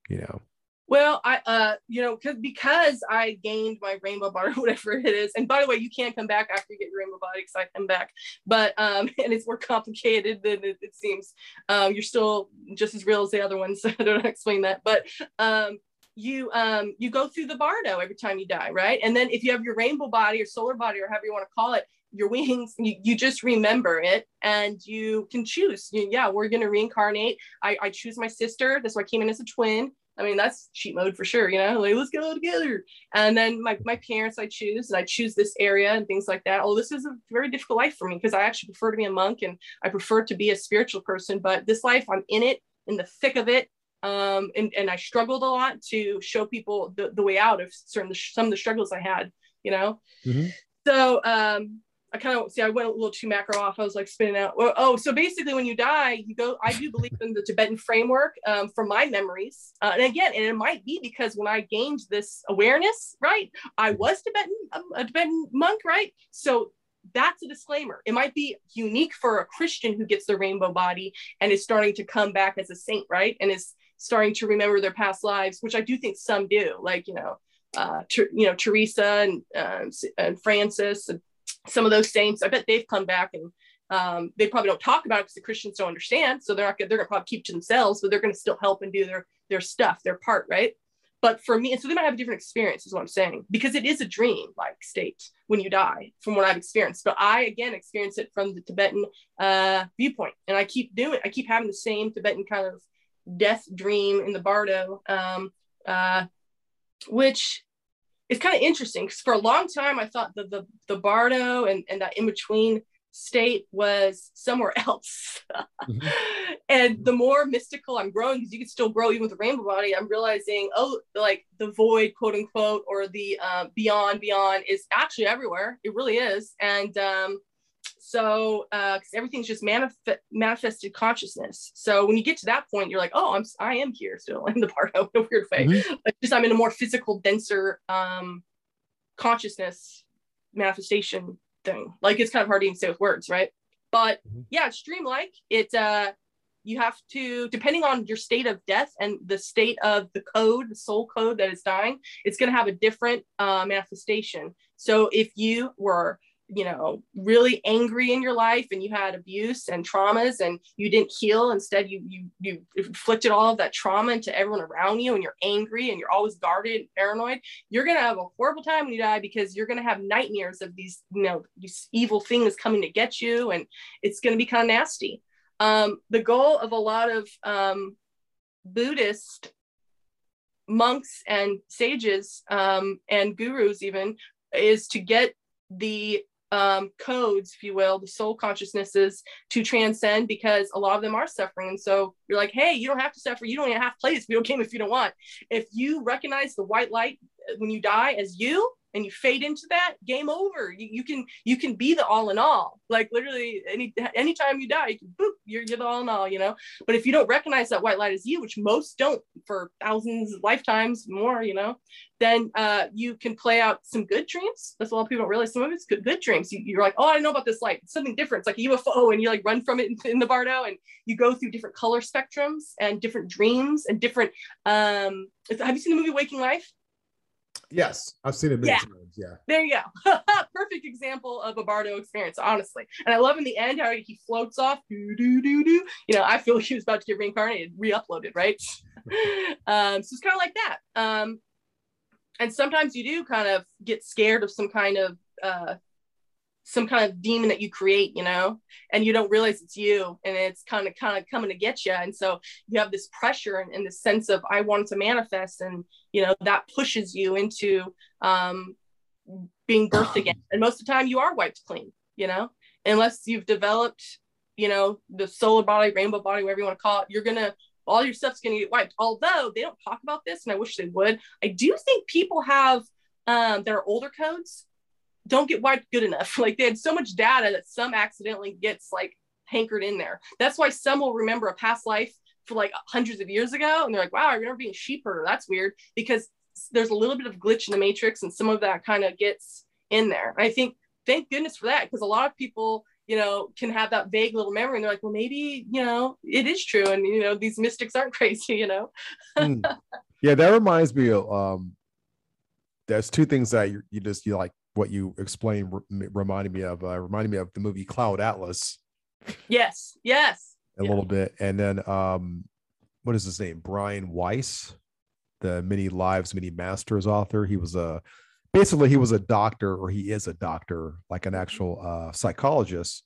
You know. Well, I, uh, you know, because because I gained my rainbow bar, [laughs] whatever it is. And by the way, you can't come back after you get your rainbow body because I come back. But um, [laughs] and it's more complicated than it, it seems. Um, you're still just as real as the other ones. [laughs] So I don't explain that. But um, you um, you go through the bardo every time you die, right? And then if you have your rainbow body or solar body or however you want to call it, your wings you, you just remember it and you can choose you, yeah we're going to reincarnate I, I choose my sister that's why i came in as a twin I mean, that's cheat mode for sure, you know, like let's go together. And then my, my parents I choose and I choose this area and things like that. Oh, this is a very difficult life for me because I actually prefer to be a monk and I prefer to be a spiritual person. But this life, I'm in it, in the thick of it. Um, and, and I struggled a lot to show people the, the way out of certain some of the struggles I had, you know. Mm-hmm. So um, I kind of see I went a little too macro off. I was like spinning out. Well, oh, so basically, when you die, you go. I do believe in the Tibetan framework um, from my memories, uh, and again, and it might be because when I gained this awareness, right, I was Tibetan, um, a Tibetan monk, right. So that's a disclaimer. It might be unique for a Christian who gets the rainbow body and is starting to come back as a saint, right, and is starting to remember their past lives, which I do think some do. Like you know, uh, ter- you know Teresa and uh, and Francis and some of those saints, I bet they've come back and um, they probably don't talk about it because the Christians don't understand. So they're not they're gonna probably keep to themselves, but they're gonna still help and do their their stuff, their part, right? But for me, and so they might have a different experience, is what I'm saying, because it is a dream like state when you die, from what I've experienced. But I again experience it from the Tibetan uh, viewpoint, and I keep doing, I keep having the same Tibetan kind of death dream in the Bardo, um, uh, which it's kind of interesting because for a long time I thought the the, the Bardo and, and that in between state was somewhere [laughs] else. mm-hmm. And the more mystical I'm growing, because you can still grow even with a rainbow body, I'm realizing, oh, like the void, quote unquote, or the um, beyond, beyond is actually everywhere. It really is. And um, so uh, everything's just manif- manifested consciousness. So when you get to that point, you're like, oh, I'm I am here still in the part of a weird way. Mm-hmm. But just I'm in a more physical, denser um, consciousness manifestation thing. Like it's kind of hard to even say with words, right? But mm-hmm. yeah, it's dreamlike. It uh, you have to depending on your state of death and the state of the code, the soul code that is dying, it's going to have a different uh, manifestation. So if you were you know really angry in your life and you had abuse and traumas and you didn't heal. Instead you you you inflicted all of that trauma into everyone around you and you're angry and you're always guarded and paranoid. You're going to have a horrible time when you die because you're going to have nightmares of these you know these evil things coming to get you and it's going to be kind of nasty. Um, the goal of a lot of um, buddhist monks and sages um, and gurus even is to get the um, codes, if you will, the soul consciousnesses to transcend because a lot of them are suffering. And so you're like, hey, you don't have to suffer. You don't even have to play this video game if you don't want. If you recognize the white light when you die as you and you fade into that game over. You, you can you can be the all in all. Like literally any anytime you die you can boop you're, you're the all in all you know? But if you don't recognize that white light as you which most don't for thousands of lifetimes more you know then uh, you can play out some good dreams. That's a lot of people don't realize. Some of it's good, good dreams. You, are like oh i know about this light. It's something different. It's like a ufo and you like run from it in, in the bardo and you go through different color spectrums and different dreams and different um have you seen the movie waking life Yes, I've seen it many yeah. times. Yeah. There you go. [laughs] Perfect example of a Bardo experience, honestly. And I love in the end how he floats off, do do do do. You know, I feel he was about to get reincarnated, re-uploaded, right? [laughs] um, so it's kind of like that. Um, and sometimes you do kind of get scared of some kind of uh, some kind of demon that you create, you know, and you don't realize it's you and it's kind of kind of coming to get you. And so you have this pressure and, and this sense of I want to manifest, and you know that pushes you into um, being birthed again. [clears throat] And most of the time, you are wiped clean, you know, unless you've developed, you know, the solar body, rainbow body, whatever you want to call it. You're gonna all your stuff's gonna get wiped. Although they don't talk about this, and I wish they would. I do think people have um, there are older codes don't get wiped good enough. [laughs] Like they had so much data that some accidentally gets like hankered in there. That's why some will remember a past life for like hundreds of years ago. And they're like, wow, I remember being a sheep herder. That's weird because there's a little bit of glitch in the matrix and some of that kind of gets in there. I think thank goodness for that because a lot of people you know can have that vague little memory and they're like well maybe you know it is true and you know these mystics aren't [laughs] crazy you know mm. yeah that reminds me of um there's two things that you, you just you like what you explained reminded me of uh, reminded me of the movie Cloud Atlas. Yes, yes. A yeah. little bit, and then um, what is his name? Brian Weiss, the Many Lives, Many Masters author. He was a basically he was a doctor, or he is a doctor, like an actual uh, psychologist.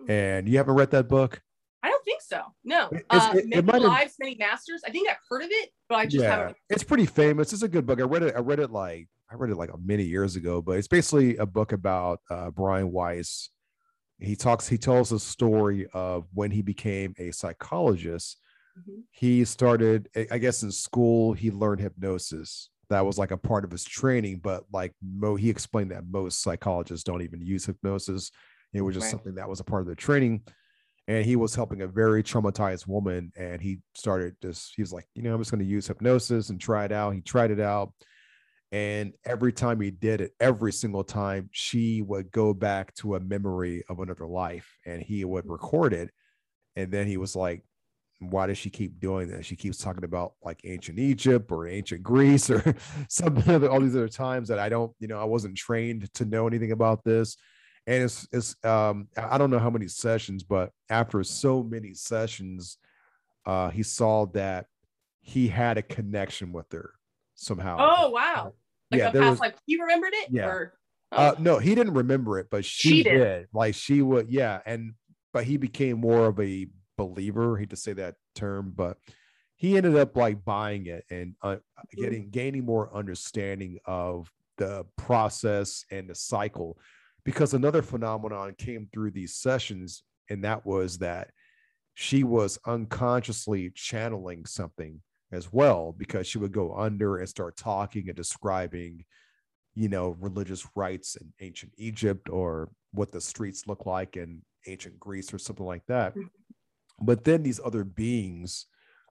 Hmm. And you haven't read that book? I don't think so. No. Uh, it, it many lives, many masters. I think I've heard of it, but I just yeah, haven't. It's pretty famous. It's a good book. I read it. I read it like I read it like many years ago, but it's basically a book about uh, Brian Weiss. He talks, he tells a story of when he became a psychologist. Mm-hmm. He started, I guess, in school, he learned hypnosis. That was like a part of his training, but like Mo, he explained that most psychologists don't even use hypnosis. It was just right. something that was a part of their training. And he was helping a very traumatized woman. And he started just, he was like, you know, I'm just going to use hypnosis and try it out. He tried it out and every time he did it, every single time, she would go back to a memory of another life and he would record it. And then he was like, why does she keep doing this? She keeps talking about like ancient Egypt or ancient Greece or [laughs] some other, all these other times that I don't, you know, I wasn't trained to know anything about this. And it's, it's, um, I don't know how many sessions, but after so many sessions, uh, he saw that he had a connection with her somehow. Oh wow! Like yeah, a past was, life. He remembered it. Yeah. Or, oh. uh, no, he didn't remember it, but she, she did. did. Like she would. Yeah, and but he became more of a believer. I hate to say that term, but he ended up like buying it and uh, mm-hmm. getting gaining more understanding of the process and the cycle because another phenomenon came through these sessions and that was that she was unconsciously channeling something as well because she would go under and start talking and describing you know religious rites in ancient egypt or what the streets look like in ancient greece or something like that mm-hmm. but then these other beings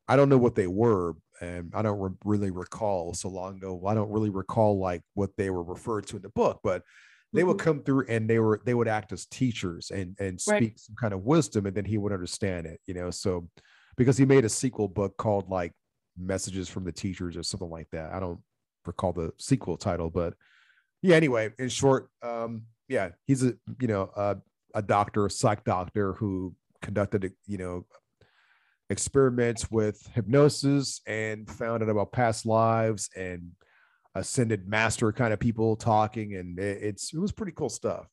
i don't know what they were and i don't re- really recall so long ago i don't really recall like what they were referred to in the book but they would mm-hmm. come through and they were they would act as teachers and and speak right. some kind of wisdom and then he would understand it you know so because he made a sequel book called like messages from the teachers or something like that. I don't recall the sequel title, but yeah. Anyway, in short, um, yeah, he's a you know a, a doctor, a psych doctor who conducted you know experiments with hypnosis and found out about past lives and ascended master kind of people talking, and it, it's it was pretty cool stuff.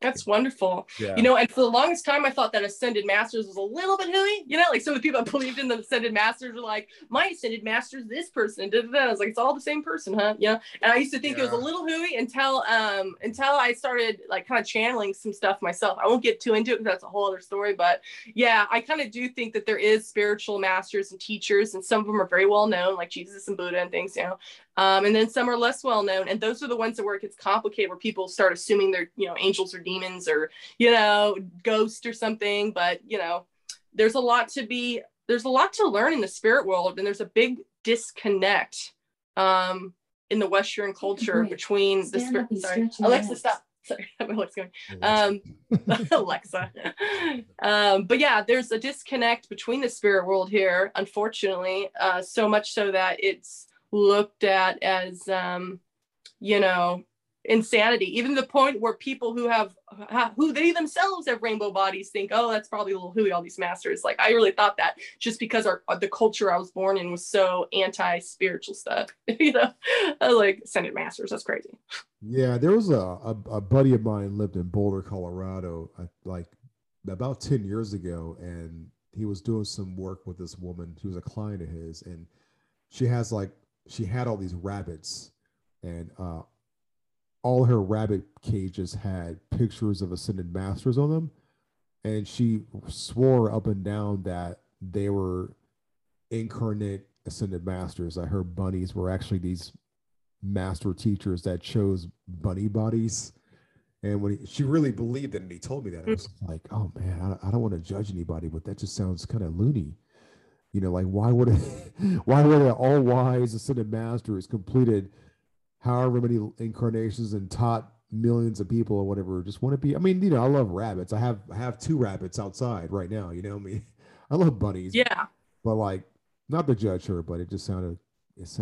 That's wonderful. Yeah. You know, and for the longest time, I thought that Ascended Masters was a little bit hooey. You know, like some of the people that believed in the Ascended Masters were like, my Ascended Masters, this person. Da, da, da. I was like, it's all the same person, huh? Yeah. And I used to think yeah. it was a little hooey until um until I started like kind of channeling some stuff myself. I won't get too into it because that's a whole other story. But yeah, I kind of do think that there is spiritual masters and teachers, and some of them are very well known, like Jesus and Buddha and things. You know, Um, and then some are less well known, and those are the ones that where it gets complicated, where people start assuming they're you know angels or demons or you know ghosts or something. But you know, there's a lot to be there's a lot to learn in the spirit world, and there's a big disconnect um, in the Western culture between the spirit. Sorry, Alexa, stop. [laughs] Sorry, Alexa going. Um, [laughs] Alexa. um, but yeah, there's a disconnect between the spirit world here, unfortunately, uh, so much so that it's looked at as, um, you know, insanity. Even the point where people who have who they themselves have rainbow bodies think, oh, that's probably a little hooey. All these masters. Like I really thought that just because our the culture I was born in was so anti spiritual stuff. [laughs] you know, like ascended masters. That's crazy. Yeah, there was a, a, a buddy of mine lived in Boulder, Colorado, like about 10 years ago, and he was doing some work with this woman. She was a client of his, and she has like she had all these rabbits, and uh, all her rabbit cages had pictures of ascended masters on them, and she swore up and down that they were incarnate ascended masters. That her bunnies were actually these master teachers that chose bunny bodies. And when he, she really believed it, and he told me that, I was like, "Oh man, I, I don't want to judge anybody, but that just sounds kind of loony." You know, like why would it, [laughs] why would an all wise ascended master who's completed however many incarnations and taught millions of people or whatever just want to be? I mean, you know, I love rabbits. I have I have two rabbits outside right now. You know, I mean, [laughs] I love bunnies. Yeah. But like, not to judge her, but it just sounded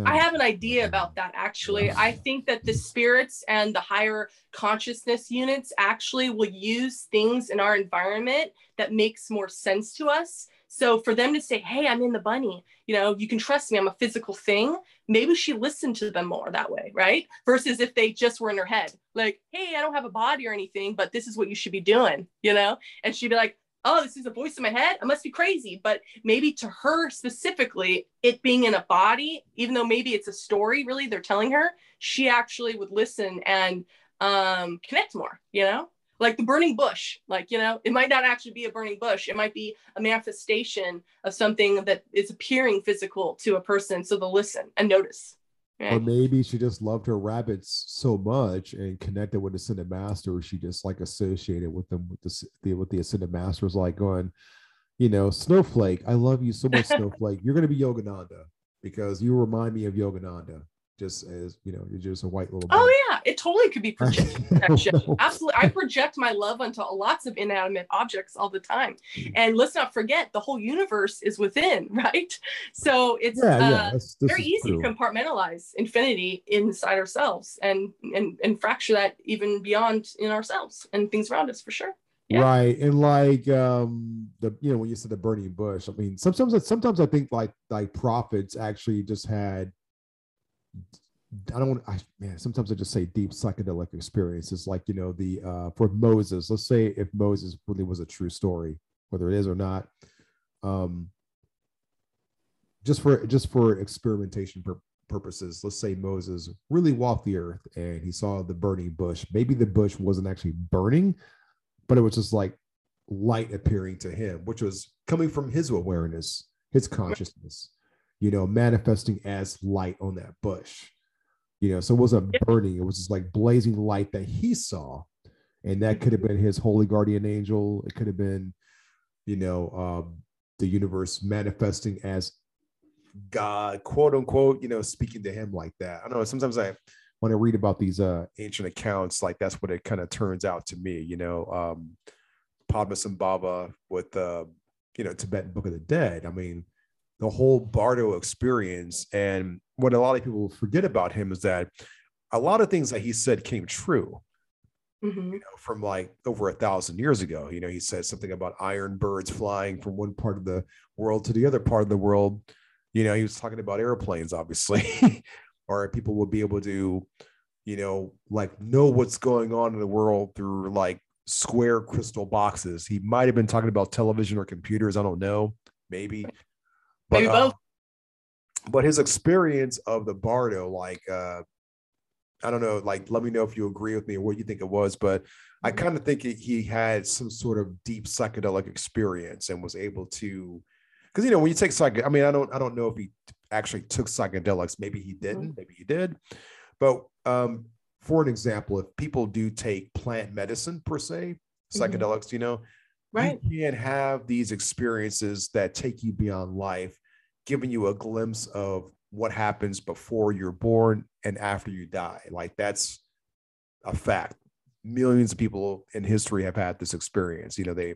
I have an idea about that actually. I think that the spirits and the higher consciousness units actually will use things in our environment that makes more sense to us. So for them to say, "Hey, I'm in the bunny," you know, you can trust me. I'm a physical thing. Maybe she listened to them more that way, right? Versus if they just were in her head, like, "Hey, I don't have a body or anything, but this is what you should be doing," you know, and she'd be like, oh, this is a voice in my head. I must be crazy. But maybe to her specifically, it being in a body, even though maybe it's a story, really, they're telling her, she actually would listen and um, connect more, you know? Like the burning bush, like, you know, it might not actually be a burning bush. It might be a manifestation of something that is appearing physical to a person. So they'll listen and notice. Right. Or maybe she just loved her rabbits so much and connected with the Ascended Master. She just like associated with them with the, the with the Ascended Masters, like going, you know, Snowflake. I love you so much, [laughs] Snowflake. You're gonna be Yogananda because you remind me of Yogananda just as you know, you're just a white little. Oh yeah, it totally could be [laughs] projection. Absolutely, I project my love onto lots of inanimate objects all the time, mm. and let's not forget the whole universe is within, [laughs] right? So it's yeah, uh, yeah, that's, very easy true. to compartmentalize infinity inside ourselves and and and fracture that even beyond in ourselves and things around us for sure. Yeah. Right. And like um the you know when you said the burning bush, I mean sometimes sometimes I think like like prophets actually just had I don't want I man, sometimes I just say deep psychedelic experiences, like you know, the uh for Moses, let's say if Moses really was a true story, whether it is or not, um just for just for experimentation pur- purposes, let's say Moses really walked the earth and he saw the burning bush. Maybe the bush wasn't actually burning, but it was just like light appearing to him, which was coming from his awareness, his consciousness you know, manifesting as light on that bush. You know, so it wasn't burning, it was just like blazing light that he saw. And that could have been his holy guardian angel. It could have been, you know, um, the universe manifesting as God, quote unquote, you know, speaking to him like that. I don't know. Sometimes I, when I read about these uh, ancient accounts, like that's what it kind of turns out to me, you know, um, Padmasambhava with, uh, you know, Tibetan Book of the Dead. I mean, the whole Bardo experience. And what a lot of people forget about him is that a lot of things that he said came true. Mm-hmm. You know, from like over a thousand years ago. You know, he said something about iron birds flying from one part of the world to the other part of the world. You know, he was talking about airplanes, obviously, [laughs] or people would be able to, you know, like know what's going on in the world through like square crystal boxes. He might have been talking about television or computers. I don't know. Maybe but, Maybe both. Uh, but his experience of the Bardo, like, uh, I don't know, like, let me know if you agree with me or what you think it was. But I mm-hmm. kind of think he had some sort of deep psychedelic experience and was able to, because you know when you take psych, I mean, I don't, I don't know if he actually took psychedelics. Maybe he didn't, maybe he did. But um, for an example, if people do take plant medicine per se, psychedelics, mm-hmm. you know, right. you can't have these experiences that take you beyond life, giving you a glimpse of what happens before you're born and after you die. Like that's a fact. Millions of people in history have had this experience. You know, they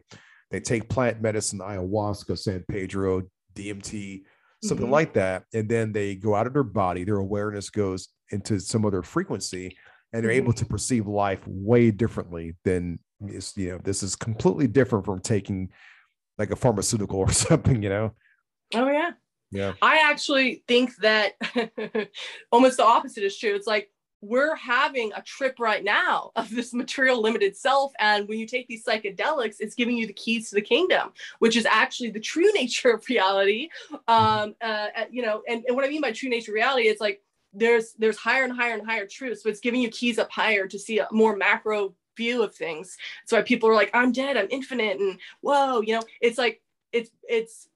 they take plant medicine, ayahuasca, San Pedro, DMT, something mm-hmm. like that, and then they go out of their body. Their awareness goes into some other frequency, and they're mm-hmm. able to perceive life way differently than is. You know, this is completely different from taking like a pharmaceutical [laughs] or something. You know. Oh yeah. Yeah. I actually think that [laughs] almost the opposite is true. It's like we're having a trip right now of this material limited self. And when you take these psychedelics, it's giving you the keys to the kingdom, which is actually the true [laughs] nature of reality. Um, uh, you know, and, and what I mean by true nature reality, it's like there's there's higher and higher and higher truths, but it's giving you keys up higher to see a more macro view of things. That's why people are like, I'm dead, I'm infinite, and whoa, you know, it's like it's it's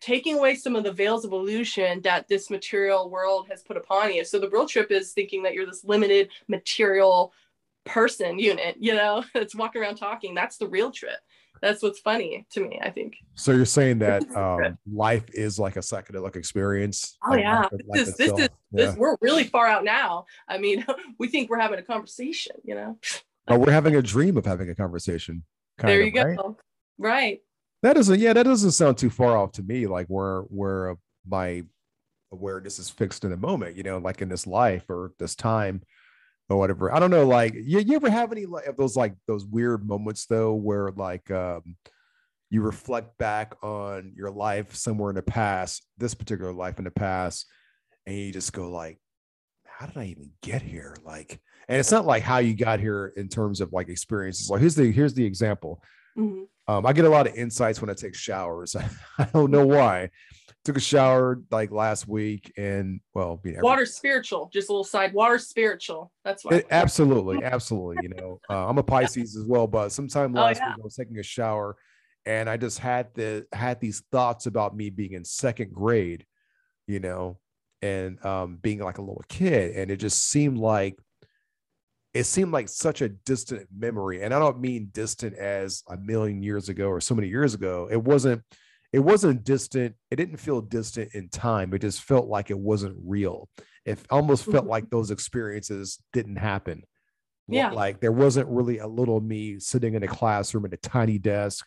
taking away some of the veils of illusion that this material world has put upon you. So the real trip is thinking that you're this limited material person unit, you know, [laughs] that's walking around talking. That's the real trip. That's what's funny to me, I think. So you're saying that um, life is like a psychedelic experience. Oh like yeah, life, this, is, this is yeah. this, we're really far out now. I mean, [laughs] we think we're having a conversation, you know. But we're having a dream of having a conversation. there you of, go. Right? right that doesn't yeah that doesn't sound too far off to me like where where my awareness is fixed in a moment you know like in this life or this time or whatever i don't know like you, you ever have any of those like those weird moments though where like um you reflect back on your life somewhere in the past this particular life in the past and you just go like how did i even get here like and it's not like how you got here in terms of like experiences like here's the here's the example mm-hmm. Um, I get a lot of insights when I take showers. [laughs] I don't know why. Took a shower like last week, and well, you know, water spiritual. Just a little side water spiritual. That's why. It, absolutely, absolutely. You know, uh, I'm a Pisces as well, but sometime oh, last oh, yeah. week I was taking a shower, and I just had the had these thoughts about me being in second grade, you know, and um, being like a little kid, and it just seemed like it seemed like such a distant memory and i don't mean distant as a million years ago or so many years ago. It wasn't it wasn't distant. It didn't feel distant in time. It just felt like it wasn't real. It almost felt mm-hmm. like those experiences didn't happen. Yeah. like there wasn't really a little me sitting in a classroom at a tiny desk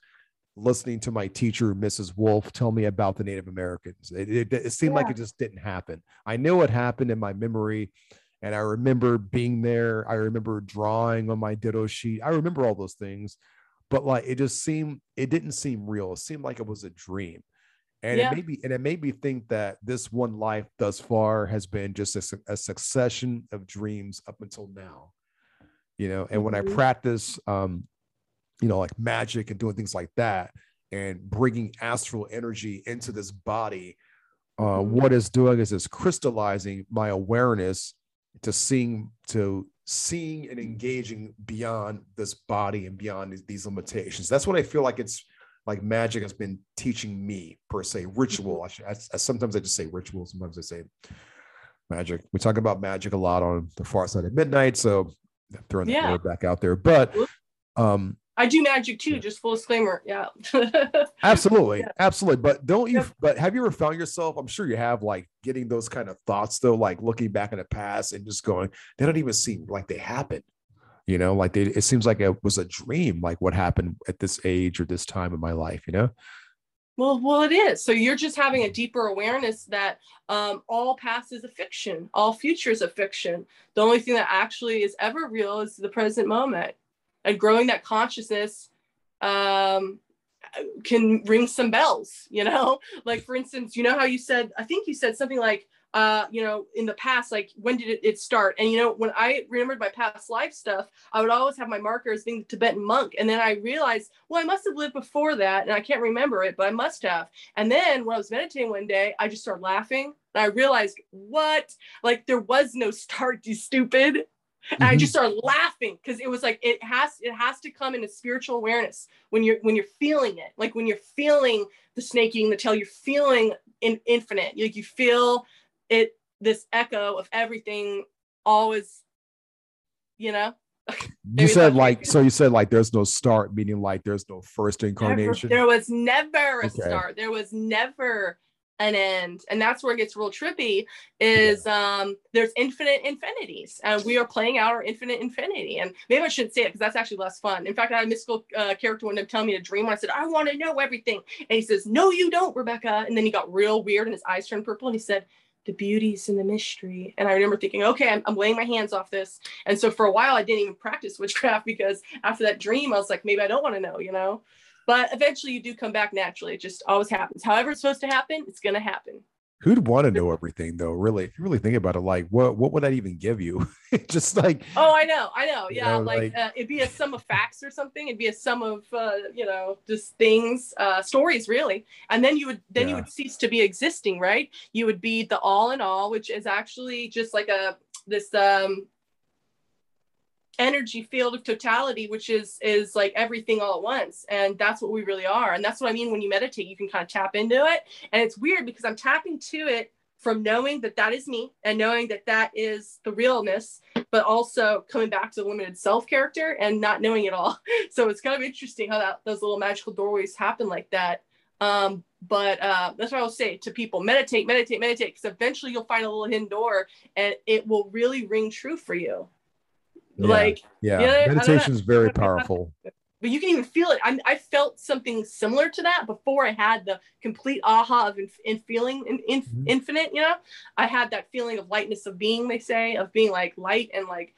listening to my teacher mrs wolf tell me about the native americans. It, it, it seemed yeah. like it just didn't happen. I know it happened in my memory and I remember being there. I remember drawing on my ditto sheet. I remember all those things, but like it just seemed it didn't seem real. It seemed like it was a dream. And yeah. it made me and it made me think that this one life thus far has been just a, a succession of dreams up until now. You know, and mm-hmm. when I mm-hmm. practice um, you know, like magic and doing things like that and bringing astral energy into this body, uh, mm-hmm. what it's doing is it's crystallizing my awareness to seeing to seeing and engaging beyond this body and beyond these limitations. That's what I feel like it's like magic has been teaching me per se. Ritual. I, should, I, I sometimes I just say ritual. Sometimes I say magic. We talk about magic a lot on the far side of midnight. So throwing yeah. the word back out there, but um, I do magic too, just full disclaimer. Yeah. [laughs] absolutely. Yeah. Absolutely. But don't you, but have you ever found yourself, I'm sure you have, like getting those kind of thoughts though, like looking back in the past and just going, they don't even seem like they happened. You know, like they, it seems like it was a dream, like what happened at this age or this time in my life, you know? Well, well, it is. So you're just having a deeper awareness that um, all past is a fiction, all future is a fiction. The only thing that actually is ever real is the present moment and growing that consciousness um, can ring some bells, you know? [laughs] Like, for instance, you know how you said, I think you said something like, uh, you know, in the past, like when did it, it, start? And you know, when I remembered my past life stuff, I would always have my markers being the Tibetan monk. And then I realized, well, I must have lived before that, and I can't remember it, but I must have. And then when I was meditating one day, I just started laughing, and I realized, what? Like there was no start, you stupid and mm-hmm. I just started laughing because it was like it has it has to come in a spiritual awareness when you're when you're feeling it, like when you're feeling the snake eating the tail, you're feeling in, infinite. Like you feel it, this echo of everything always, you know. [laughs] you said like so you said like there's no start meaning like there's no first incarnation never, there was never a okay. start there was never an end. And that's where it gets real trippy is um there's infinite infinities and we are playing out our infinite infinity. And maybe i shouldn't say it because that's actually less fun. In fact i had a mystical uh, character one time telling me to dream when i said i want to know everything. And he says no you don't Rebeka. And then he got real weird and his eyes turned purple and he said the beauties and the mystery. And i remember thinking okay I'm, I'm laying my hands off this. And so for a while i didn't even practice witchcraft [laughs] because after that dream i was like maybe i don't want to know you know but eventually you do come back naturally. It just always happens. However it's supposed to happen, it's going to happen. Who'd want to know everything though? Really, if you really think about it, like what what would that even give you? [laughs] just like oh, I know, I know, yeah, know, like, like uh, it'd be a sum of facts or something. It'd be a sum of uh, you know just things, uh, stories, really. And then you would then yeah. you would cease to be existing, right? You would be the all in all, which is actually just like a this um energy field of totality which is is like everything all at once. And that's what we really are. And that's what i mean when you meditate you can kind of tap into it. And it's weird because i'm tapping to it from knowing that that is me and knowing that that is the realness but also coming back to the limited self character and not knowing it all. [laughs] So it's kind of interesting how that those little magical doorways happen like that. Um, but uh, that's what I'll say to people: meditate, meditate, meditate, because eventually you'll find a little hidden door, and it will really ring true for you. Yeah. Like, yeah, know, meditation is very powerful. But you can even feel it. I, I felt something similar to that before I had the complete aha of in, in feeling in, in, mm-hmm. infinite. You know, I had that feeling of lightness of being. They say of being like light and like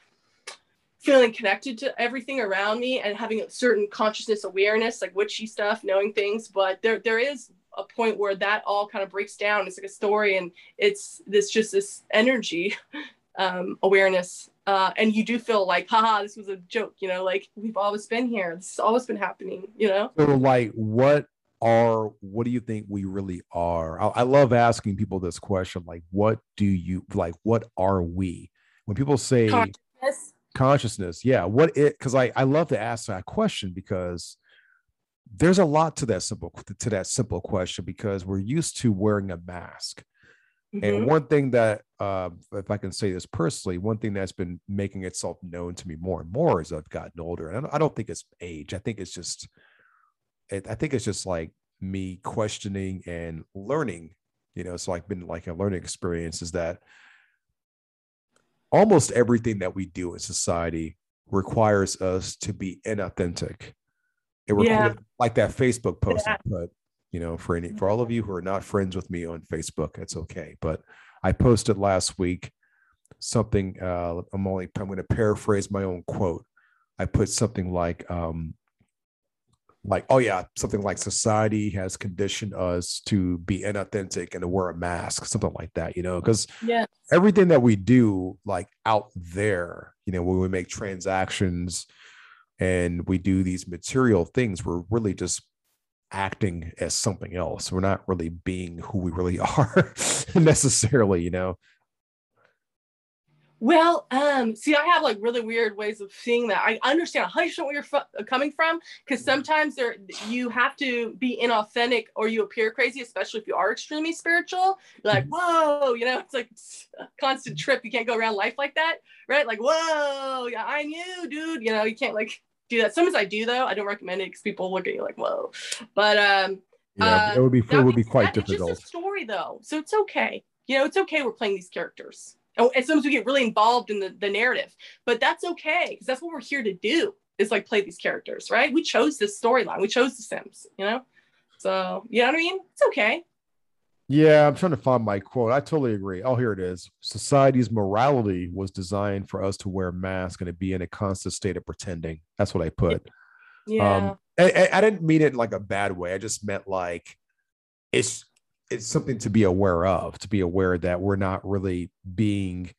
feeling connected to everything around me and having a certain consciousness awareness, like witchy stuff, knowing things. But there there is a point where that all kind of breaks down. It's like a story, and it's this just this energy [laughs] um, awareness uh, and you do feel like, haha, this was a joke, you know, like we've always been here. This has always been happening, you know? So, like, what are, what do you think we really are? I, I love asking people this question, like, what do you, like, what are we? When people say consciousness, consciousness yeah, what it, because I, I love to ask that question because there's a lot to that simple, to that simple question because we're used to wearing a mask Mm-hmm. And one thing that, uh, if I can say this personally, one thing that's been making itself known to me more and more as I've gotten older, and I don't, I don't think it's age. I think it's just, it, I think it's just like me questioning and learning. You know, it's like been like a learning experience. Is that almost everything that we do in society requires us to be inauthentic. It requires, yeah. like that Facebook post yeah. I put you know for any for all of you who are not friends with me on facebook that's okay but i posted last week something uh i'm only i'm going to paraphrase my own quote. I put something like um like oh yeah something like society has conditioned us to be inauthentic and to wear a mask something like that you know because yeah. everything that we do like out there you know when we make transactions and we do these material things we're really just acting as something else. We're not really being who we really [laughs] are necessarily, you know. Well, um, see, I have like really weird ways of seeing that. I understand 100% where you're f- uh, coming from because mm-hmm. sometimes there you have to be inauthentic or you appear crazy, especially if you are extremely spiritual. You're like, mm-hmm. whoa, you know, it's like a constant trip. You can't go around life like that, right? Like, whoa, yeah, I'm you, dude. You know, you can't like do that. Sometimes I do though. I don't recommend it because people look at you like, whoa. But um, yeah, uh, it would be it would be quite difficult. It's just a story though, so it's okay. You know, it's okay. We're playing these characters. Oh, and sometimes we get really involved in the, the narrative, but that's okay because that's what we're here to do is like play these characters, right? We chose this storyline. We chose the Sims, you know? So, you know what I mean? It's okay. Yeah, I'm trying to find my quote. I totally agree. Oh, here it is. Society's morality was designed for us to wear masks and to be in a constant state of pretending. That's what I put. Yeah. Um, I, I didn't mean it in like a bad way. I just meant like it's it's something to be aware of, to be aware that we're not really being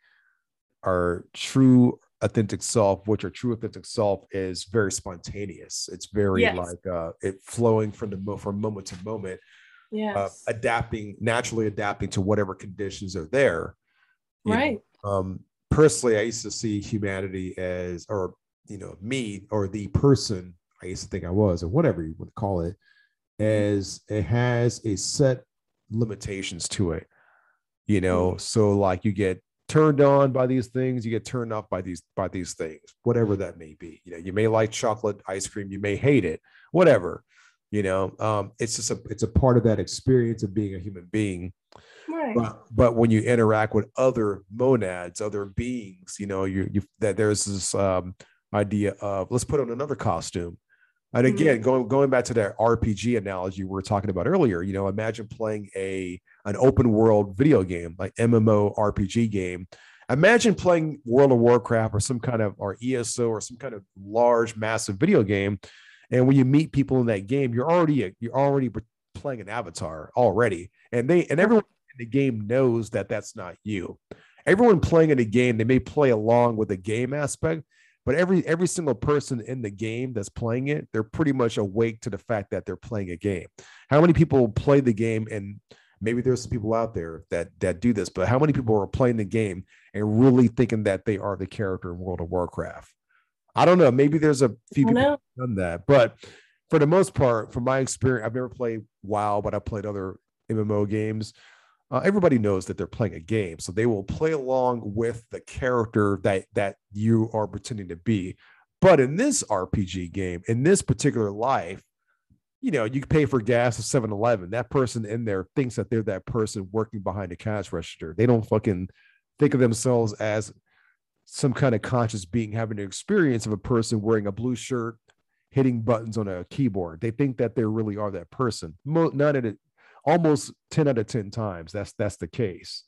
our true authentic self, which our true authentic self is very spontaneous. It's very yes. like uh it flowing from the from moment to moment yes. uh, adapting naturally adapting to whatever conditions are there right know, um, personally i used to see humanity as or you know me or the person i used to think i was or whatever you would call it as it has a set limitations to it. You know, so like you get turned on by these things, you get turned off by these by these things, whatever that may be. You know, you may like chocolate ice cream, you may hate it, whatever. You know, um, it's just a it's a part of that experience of being a human being. Right. But but when you interact with other monads, other beings, you know, you you that there's this um idea of let's put on another costume. And Mhm. again, going going back to that RPG analogy we were talking about earlier, you know, imagine playing a an open world video game like MMO RPG game. Imagine playing World of Warcraft or some kind of or ESO or some kind of large, massive video game. And when you meet people in that game, you're already you're already playing an avatar already, and they and everyone in the game knows that that's not you. Everyone playing in the game, they may play along with the game aspect, but every every single person in the game that's playing it, they're pretty much awake to the fact that they're playing a game. How many people play the game and maybe there's some people out there that that do this, but how many people are playing the game and really thinking that they are the character in World of Warcraft? I don't know. Maybe there's a few people done that, but for the most part, from my experience, I've never played WoW, but I played other MMO games. Uh, everybody knows that they're playing a game, so they will play along with the character that that you are pretending to be. But in this RPG game, in this particular life, you know, you pay for gas at 7-Eleven. That person in there thinks that they're that person working behind the cash register. They don't fucking think of themselves as some kind of conscious being having an experience of a person wearing a blue shirt, hitting buttons on a keyboard. They think that they really are that person. Mo- none of it, almost 10 out of 10 times. That's that's the case.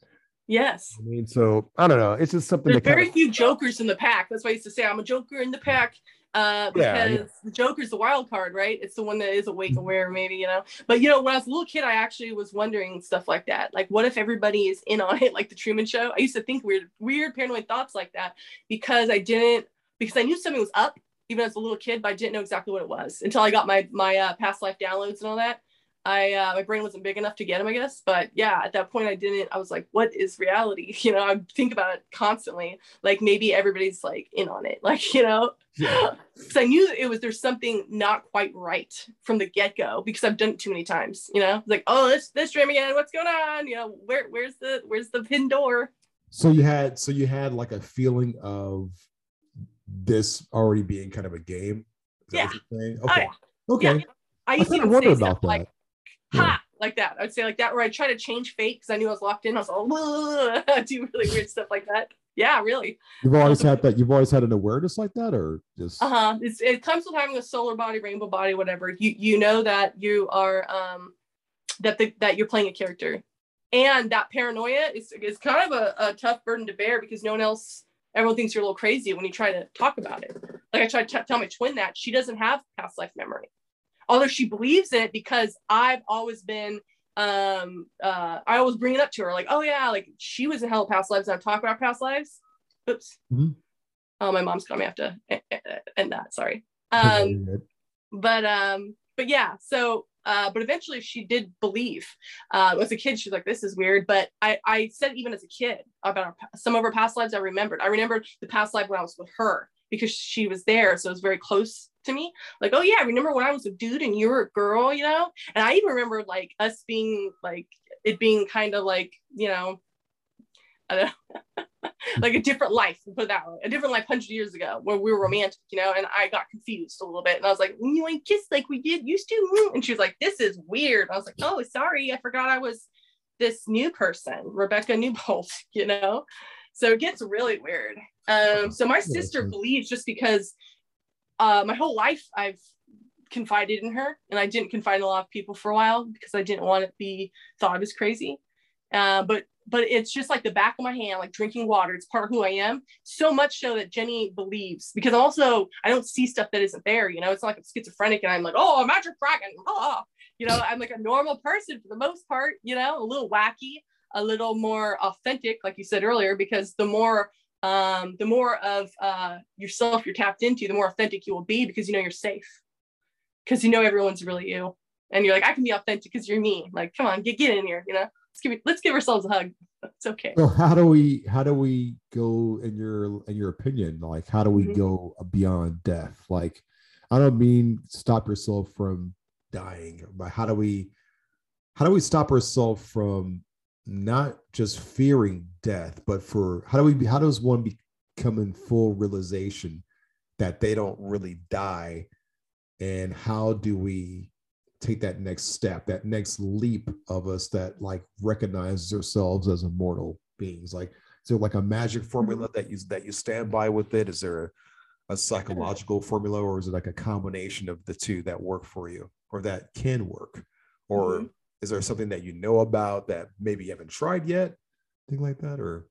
Yes. I mean, so I don't know. It's just something There's kind very of few jokers in the pack. That's why I used to say I'm a joker in the pack. Uh, because Yeah, yeah. the Joker's the wild card, right? It's the one that is awake, and aware, maybe, you know. But you know, when I was a little kid, I actually was wondering stuff like that. Like, what if everybody is in on it, like the Truman Show? I used to think weird, weird paranoid thoughts like that because I didn't, because I knew something was up, even as a little kid, but I didn't know exactly what it was until I got my my uh, past life downloads and all that. I uh, my brain wasn't big enough to get him, I guess. But yeah, at that point, I didn't. I was like, "What is reality?" [laughs] You know, I think about it constantly. Like maybe everybody's like in on it, [laughs] like you know, Yeah. [laughs] because I knew it was there's something not quite right from the get go because I've done it too many times. You know, like oh this this dream again. What's going on? You know, where where's the where's the pin door? So you had so you had like a feeling of this already being kind of a game. Is Yeah. what you're saying? Oh, Okay. yeah. Okay. Yeah. I I used to of even wonder about that. like ha like that. I'd say like that where I try to change fate because I knew I was locked in. I was like, I [laughs] do really weird stuff like that. Yeah, really. You've always had that. You've always had an awareness like that, or just Uh huh. It's it comes with having a solar body, rainbow body, whatever. You you know that you are um that the, that you're playing a character, and that paranoia is is kind of a, a tough burden to bear because no one else. Everyone thinks you're a little crazy when you try to talk about it. Like I tried to tell my twin that she doesn't have past life memory, although she believes it because I've always been um uh I always bring it up to her like oh yeah like she was in hell past lives and I've talked about past lives. Oops. Mhm. Oh, my mom's. I have to e- e- end that. Sorry. [laughs] Um, but um, but yeah. So uh, but eventually she did believe. Uh, as a kid, she's like, "This is weird." But I I said even as a kid about our, some of her past lives. I remembered. I remembered the past life when I was with her because she was there, so it was very close to me. Like, oh yeah, remember when I was a dude and you were a girl, you know. And I even remember like us being like it being kind of like you know. [laughs] Like a different life, put that way, a different life hundred years ago where we were romantic, you know, and I got confused a little bit, and I was like, "Mm, "You ain't kissed like we did used to," mm." and she was like, "This is weird." I was like, "Oh, sorry, I forgot I was this new person, Rebeka Newbold," [laughs] you know. So it gets really weird. Um, so my sister believes just because uh, my whole life I've confided in her, and I didn't confide in a lot of people for a while because I didn't want to be thought of as crazy. Uh, but but it's just like the back of my hand, like drinking water. It's part of who I am. So much so that Jenny believes because also I don't see stuff that isn't there. You know, it's not like I'm schizophrenic and I'm like, oh, a magic dragon. Ah. You know, I'm like a normal person for the most part. You know, a little wacky, a little more authentic, like you said earlier, because the more um, the more of uh, yourself you're tapped into, the more authentic you will be because you know you're safe. Because you know everyone's really you, and you're like, I can be authentic because you're me. Like, come on, get get in here. You know, let's give let's give ourselves a hug. [laughs] It's okay. So how do we how do we go in your in your opinion like how do we Mhm. go beyond death like I don't mean stop yourself from dying but how do we how do we stop ourselves from not just fearing death, but for how do we how does one become in full realization that they don't really die? And how do we take that next step, that next leap of us that like recognizes ourselves as immortal beings? Like, is there like a magic formula that you that you stand by with it? Is there a, a psychological formula, or is it like a combination of the two that work for you, or that can work, or mm-hmm is there something that you know about that maybe you haven't tried yet thing like that or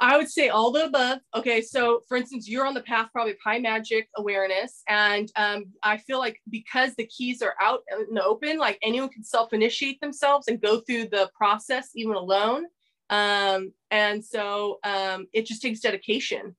I would say all the above. Okay, so for instance, you're on the path probably of high magic awareness, and um, I feel like because the keys are out in the open, like anyone can self-initiate themselves and go through the process even alone. Um, and so um, it just takes dedication.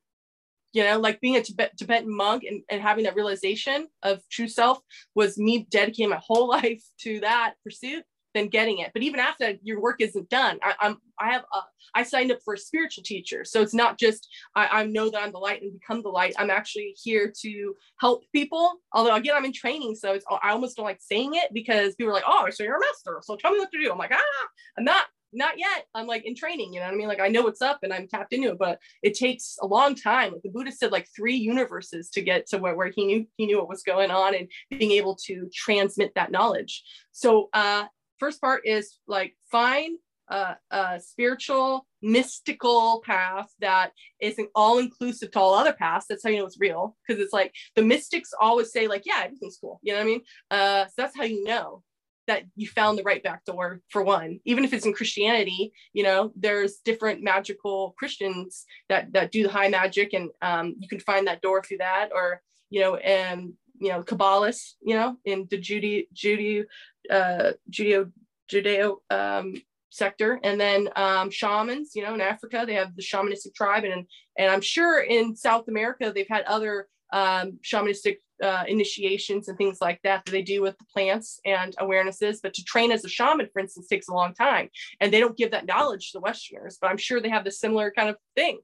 You know, like being a Tibet, Tibetan monk and, and having that realization of true self was me dedicating my whole [laughs] life to that pursuit than getting it. But even after that, your work isn't done. I, am I have a, I signed up for a spiritual teacher, so it's not just I, I know that I'm the light and become the light. I'm actually here to help people. Although again, I'm in training, so it's I almost don't like saying it because people are like, "Oh, so you're a master, so tell me what to do." I'm like, ah, I'm not. Not yet. I'm like in training, you know what I mean? Like I know what's up and I'm tapped into it, but it takes a long time. Like the Buddha said, like three universes to get to where, where he knew he knew what was going on and being able to transmit that knowledge. So uh first part is like find a, a spiritual mystical path that isn't all inclusive to all other paths. That's how you know it's real because it's like the mystics always say like yeah everything's cool you know what i mean? Uh so that's how you know that you found the right back door for one. Even if it's in christianity you know there's different magical christians that that do the high magic and um, you can find that door through that or you know and you know kabbalists you know in the judy judy uh, Judeo Judeo um, sector, and then um, shamans. You know, in Africa they have the shamanistic tribe, and and I'm sure in South America they've had other um, shamanistic uh, initiations and things like that that they do with the plants and awarenesses. But to train as a shaman, for instance, takes a long time, and they don't give that knowledge to the Westerners. But I'm sure they have the similar kind of thing.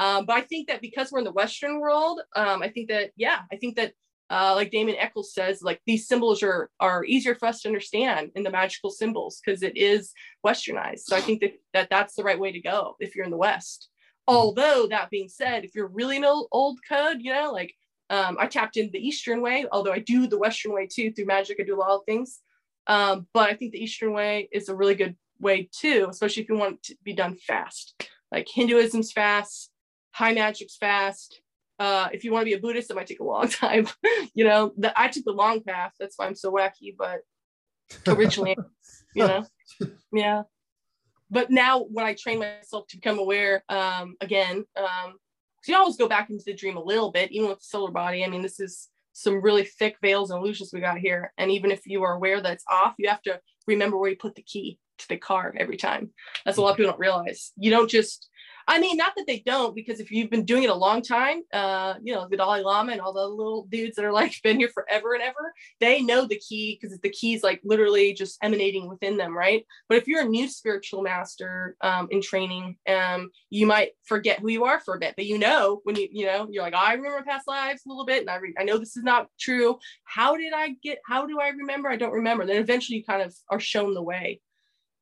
Um, but I think that because we're in the Western world, um, I think that yeah, I think that uh, like Damien Echols says, like these symbols are are easier for us to understand in the magical symbols because it is westernized. So I think that, that that's the right way to go if you're in the West. Although that being said, if you're really an old, old code, you know, like um, I tapped in the Eastern way, although I do the Western way too through magic. I do a lot of things, um, but I think the Eastern way is a really good way too, especially if you want to be done fast. Like Hinduism's fast, high magic's fast, uh, if you want to be a Buddhist, it might take a long [laughs] time. you know, the, I took the long path. That's why I'm so wacky. But [laughs] originally, you know, [laughs] yeah. But now, when I train myself to become aware, um, again, um, so you always go back into the dream a little bit, even with the solar body. I mean, this is some really thick veils and illusions we got here. And even if you are aware that it's off, you have to remember where you put the key to the car every time. That's a lot of people don't realize. You don't just I mean, not that they don't, because if you've been doing it a long time, uh, you know, the Dalai Lama and all the little dudes that are like [laughs] been here forever and ever, they know the key because the key is like literally just emanating within them, right? But if you're a new spiritual master um, in training, um, you might forget who you are for a bit, but you know when you you know you're like, oh, I remember past lives a little bit, and I re- I know this is not true. How did I get? How do I remember? I don't remember. Then eventually you kind of are shown the way,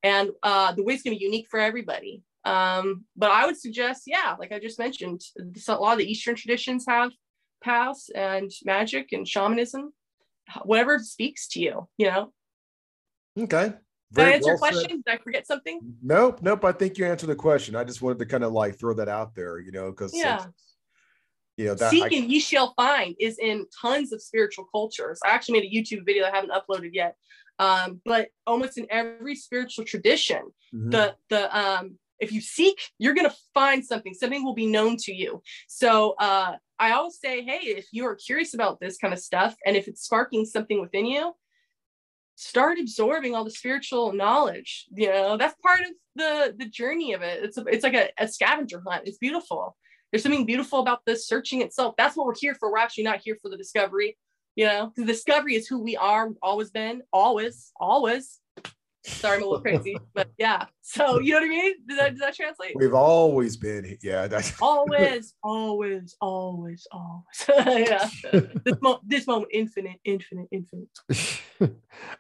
and uh, the is gonna be unique for everybody um, but I would suggest, yeah, like I just mentioned, a lot of the Eastern traditions have paths and magic and shamanism, whatever speaks to you, you know. Okay. Did I answer well your question? Said. Did I forget something? Nope, nope. I think you answered the question. I just wanted to kind of like throw that out there, you know, because yeah. you know that seek and ye shall find is in tons of spiritual cultures. I actually made a YouTube video I haven't uploaded yet. Um, but almost in every spiritual tradition, mm-hmm. the the um if you seek, you're going to find something. Something will be known to you. So uh, I always say, hey, if you are curious about this kind of stuff and if it's sparking something within you, start absorbing all the spiritual knowledge. You know, that's part of the the journey of it. It's a, it's like a, a scavenger hunt. It's beautiful. There's something beautiful about the searching itself. That's what we're here for. We're actually not here for the discovery. You know, the discovery is who we are, always been, always, always. Sorry, I'm a little crazy, but yeah. So you know what I mean? Does that, does that translate? We've always been, yeah. That's [laughs] always, always, always, always. [laughs] yeah. This, mo- this moment, infinite, infinite, infinite.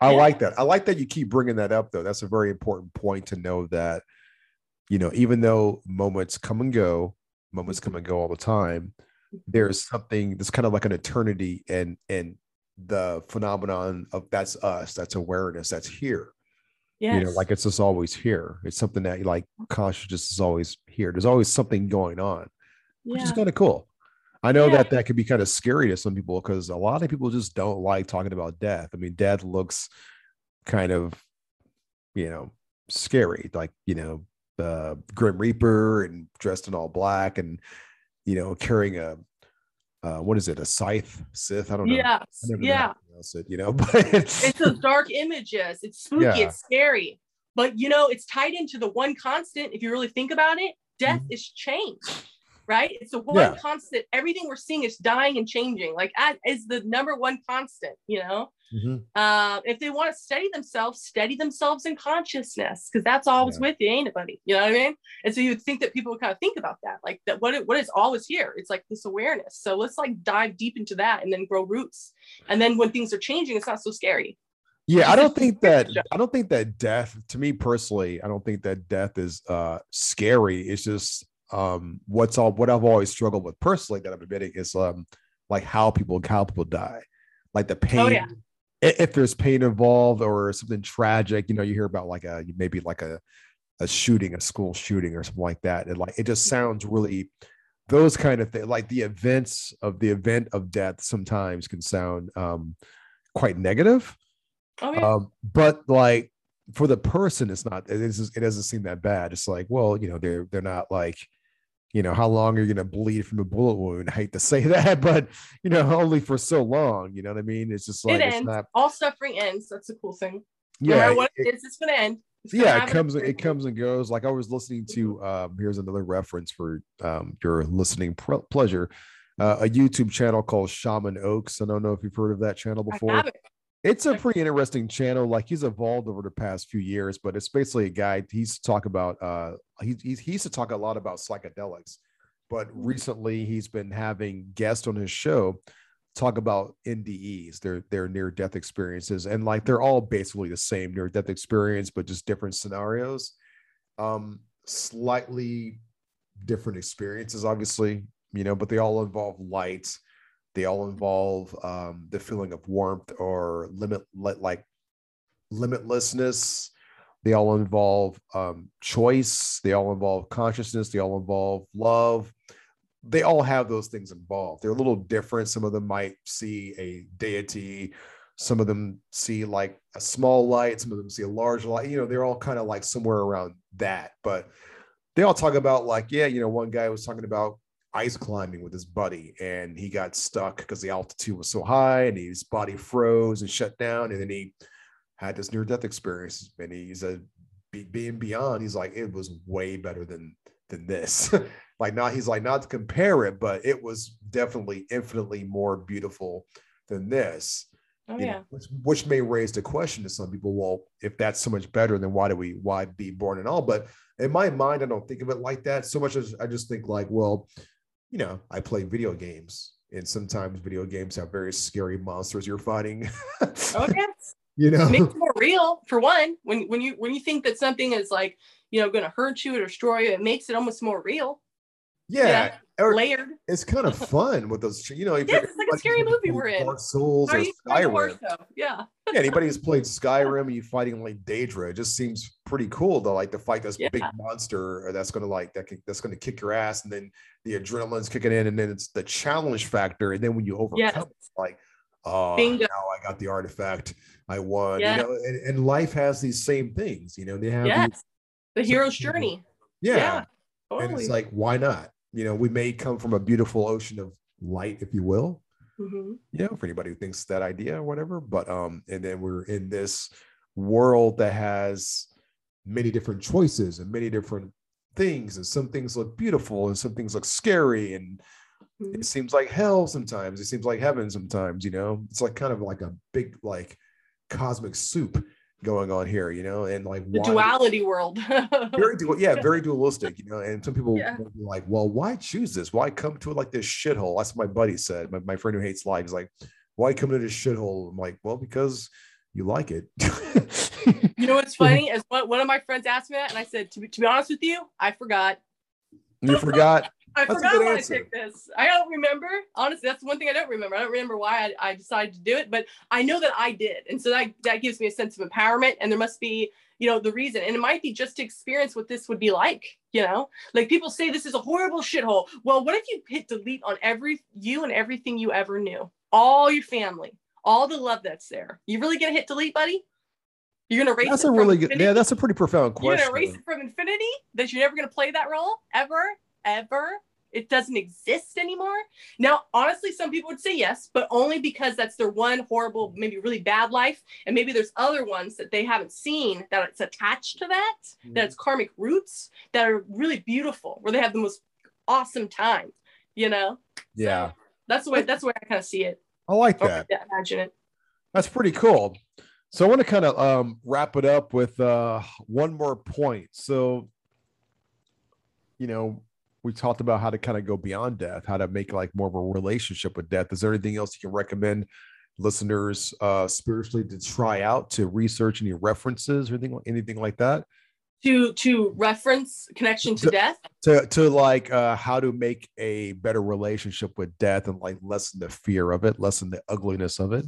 I yeah. like that. I like that you keep bringing that up, though. That's a very important point to know that, you know, even though moments come and go, moments come and go all the time, there's something that's kind of like an eternity and and the phenomenon of that's us, that's awareness, that's here. Yes. You know, like it's just always here. It's something that like consciousness is always here. There's always something going on, which yeah. is kind of cool. I know yeah. that that could be kind of scary to some people because a lot of people just don't like talking about death. I mean, death looks kind of, you know, scary, like you know, the Grim Reaper and dressed in all black and you know carrying a uh, what is it a scythe sith i don't know yes yeah it, you know [laughs] but it's those dark images it's spooky yeah. it's scary but you know it's tied into the one constant if you really think about it death mm-hmm. is change right it's the one yeah. constant everything we're seeing is dying and changing like is the number one constant you know Mm-hmm. Uh, if they want to steady themselves, steady themselves in consciousness, because that's always yeah. with you, ain't it, buddy? You know what I mean? And so you would think that people would kind of think about that, like that. What what is always here? It's like this awareness. So let's like dive deep into that and then grow roots. And then when things are changing, it's not so scary. Yeah, I don't think that [laughs] I don't think that death, to me personally, I don't think that death is uh scary. It's just um what's all what I've always struggled with personally that I'm admitting is um like how people how people die. Like the pain, oh, yeah if there's pain involved or something tragic, you know, you hear about like a maybe like a a shooting, a school shooting or something like that. And like it just mm-hmm. sounds really those kind of things, like the events of the event of death sometimes can sound um quite negative. Oh, yeah. um, but like for the person, it's not it, is, it doesn't seem that bad. It's like, well, you know, they're they're not like you know, how long are you going to bleed from a bullet wound? I hate to say [laughs] that, but you know, only for so long. You know what I mean? It's just like it ends. Not... All suffering ends. That's a cool thing. Yeah, no what it, it is, it's going to end. yeah, it comes it comes and goes. Like I was listening to um, here's another reference for um, your listening pleasure. Uh, a YouTube channel called Shaman Oaks. I don't know if you've heard of that channel before. It's a pretty interesting channel. Like he's evolved over the past few years, but it's basically a guy. He's talk about uh he, he, he used to talk a lot about psychedelics, but recently he's been having guests on his show talk about NDEs, their their near death experiences, and like they're all basically the same near death experience, but just different scenarios, um, slightly different experiences, obviously, you know, but they all involve light they all involve um, the feeling of warmth or limit, like limitlessness. They all involve um, choice. They all involve consciousness. They all involve love. They all have those things involved. They're a little different. Some of them might see a deity. Some of them see like a small light. Some of them see a large light. You know, they're all kind of like somewhere around that. But they all talk about like, yeah, you know, one guy was talking about ice climbing with his buddy and he got stuck because the altitude was so high and his body froze and shut down and then he had this near death experience and he's a being beyond he's like it was way better than than this. [laughs] Like not he's like not to compare it but it was definitely infinitely more beautiful than this. Oh, yeah. Know, which, which may raise the question to some people well if that's so much better then why do we why be born and all? But in my mind i don't think of it like that so much as i just think like well you know, I play video games, and sometimes video games have very scary monsters you're fighting. [laughs] oh yes. You know, makes it more real for one. When when you when you think that something is like you know going to hurt you or destroy you, it makes it almost more real. Yeah, yeah. Layered. It's kind of [laughs] fun with those. You know, yes, it's like a scary movie we're in. Dark Souls or Skyrim. Yeah. [laughs] yeah. Anybody who's played [laughs] Skyrim and you fighting like Daedra, it just seems pretty cool to like to fight this yeah. big monster that's gonna like that can, that's gonna kick your ass, and then the adrenaline's kicking in, and then it's the challenge factor, and then when you overcome, yes. it, like oh, Bingo. now I got the artifact, I won. You know, and, and, life has these same things. You know, they have yes. the hero's journey. Yeah. yeah totally. And it's like, why not? You know, we may come from a beautiful ocean of light, if you will. Mm-hmm. You know, for anybody who thinks that idea or whatever. But um, and then we're in this world that has many different choices and many different things, and some things look beautiful and some things look scary, and mm-hmm. it seems like hell sometimes. It seems like heaven sometimes. You know, it's like kind of like a big like cosmic soup going on here, you know, and like the why, duality world. [laughs] very du- yeah, very dualistic, you know. And some people yeah. like, well, why choose this? Why come to it like this shithole? That's what my buddy said. My, my friend who hates life is like, why come to this shithole? I'm like, well, because you like it. [laughs] you know what's funny is one, one of my friends asked me that, and I said, to be, to be honest with you, I forgot. You forgot. I that's forgot why I picked this. I don't remember. Honestly, that's one thing I don't remember. I don't remember why I, I, decided to do it, but I know that I did. And so that, that gives me a sense of empowerment. And there must be, you know, the reason. And it might be just to experience what this would be like, you know? Like people say this is a horrible shithole. Well, what if you hit delete on every you and everything you ever knew? All your family, all the love that's there. You really gonna hit delete, buddy? You're gonna erase. That's a really good. Yeah, that's a pretty profound question. You're gonna erase it from infinity. That you're never gonna play that role ever ever it doesn't exist anymore. Now, honestly, some people would say yes, but only because that's their one horrible, maybe really bad life. And maybe there's other ones that they haven't seen that it's attached to that, mm-hmm. that it's karmic roots that are really beautiful, where they have the most awesome time, you know? Yeah. So that's the way that's the way I kind of see it. I like that. imagine it. That's pretty cool. So I want to kind of um, wrap it up with uh, one more point. So, you know, we talked about how to kind of go beyond death, how to make like more of a relationship with death. Is there anything else you can recommend listeners uh, spiritually to try out to research any references or anything, anything like that? To to reference connection to, to death. To to like uh, how to make a better relationship with death and like lessen the fear of it, lessen the ugliness of it.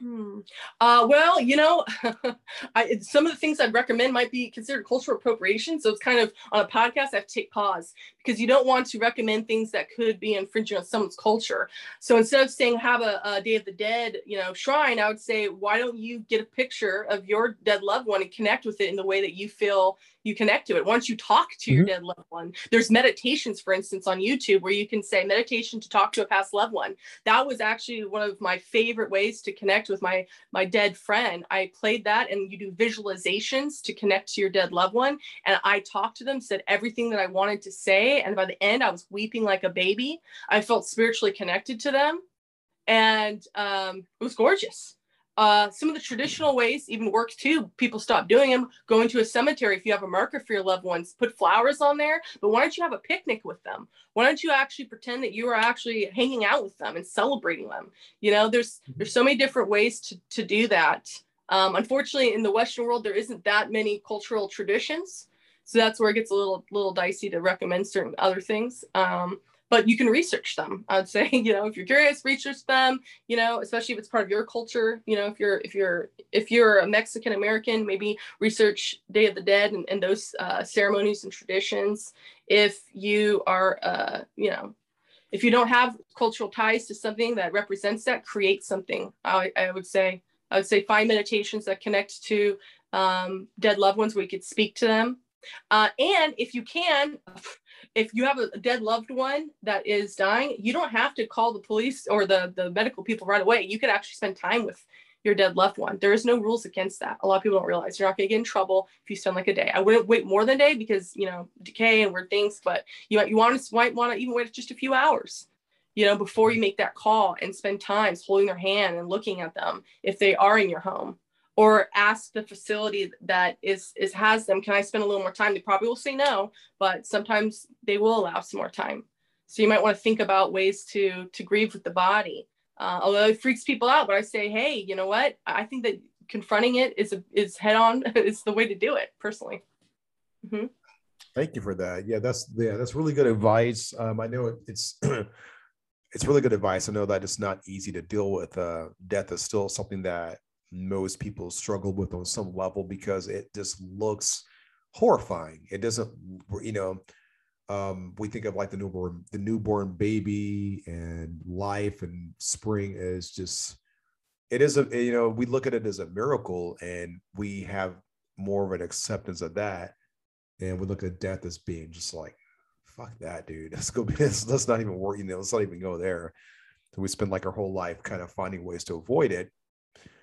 Hmm. Uh, well, you know, [laughs] I, some of the things I'd recommend might be considered cultural appropriation. So it's kind of on a podcast, I have to take pause because you don't want to recommend things that could be infringing on someone's culture. So instead of saying have a, a Day of the Dead, you know, shrine, I would say, why don't you get a picture of your dead loved one and connect with it in the way that you feel you connect to it. Once you talk to mm-hmm. your dead loved one, there's meditations, for instance, on YouTube where you can say meditation to talk to a past loved one. That was actually one of my favorite ways to connect with my my dead friend. I played that, and you do visualizations to connect to your dead loved one. And I talked to them, said everything that I wanted to say, and by the end, I was weeping like a baby. I felt spiritually connected to them, and um, it was gorgeous. Uh, some of the traditional ways even work too. People stop doing them. Going to a cemetery if you have a marker for your loved ones, put flowers on there. But why don't you have a picnic with them? Why don't you actually pretend that you are actually hanging out with them and celebrating them? You know, there's mm-hmm. there's so many different ways to to do that. Um, unfortunately, in the Western world, there isn't that many cultural traditions, so that's where it gets a little little dicey to recommend certain other things. Um, but you can research them. I'd say, [laughs] you know, if you're curious, research them, you know, especially if it's part of your culture, you know, if you're, if you're, if you're a Mexican American, maybe research Day of the Dead and, and those uh, ceremonies and traditions. If you are, uh, you know, if you don't have cultural ties to something that represents that, create something. I, I would say, I would say find meditations that connect to um, dead loved ones where you could speak to them. Uh, and if you can, if you have a dead loved one that is dying, you don't have to call the police or the, the medical people right away. You can actually spend time with your dead loved one. There is no rules against that. A lot of people don't realize you're not going to get in trouble if you spend like a day. I wouldn't wait more than a day because you know decay and weird things, but you you want to might want to even wait just a few hours, you know, before you make that call and spend times holding their hand and looking at them if they are in your home or ask the facility that is is has them can i spend a little more time? They probably will say no but sometimes they will allow some more time. So you might want to think about ways to to grieve with the body. Uh, although it freaks people out but i say hey you know what? I think that confronting it is a, is head on [laughs] is the way to do it personally. Mm-hmm. thank you for that. Yeah that's yeah that's really good advice. Um, i know it's [clears throat] it's really good advice. I know that it's not easy to deal with uh, death is still something that most people struggle with on some level because it just looks horrifying. It doesn't, you know, um, we think of like the newborn, the newborn baby and life and spring is just, it is a, you know, we look at it as a miracle and we have more of an acceptance of that. And we look at death as being just like, fuck that, dude. [laughs] Let's go. Let's, let's not even worry. You know, let's not even go there. So we spend like our whole life kind of finding ways to avoid it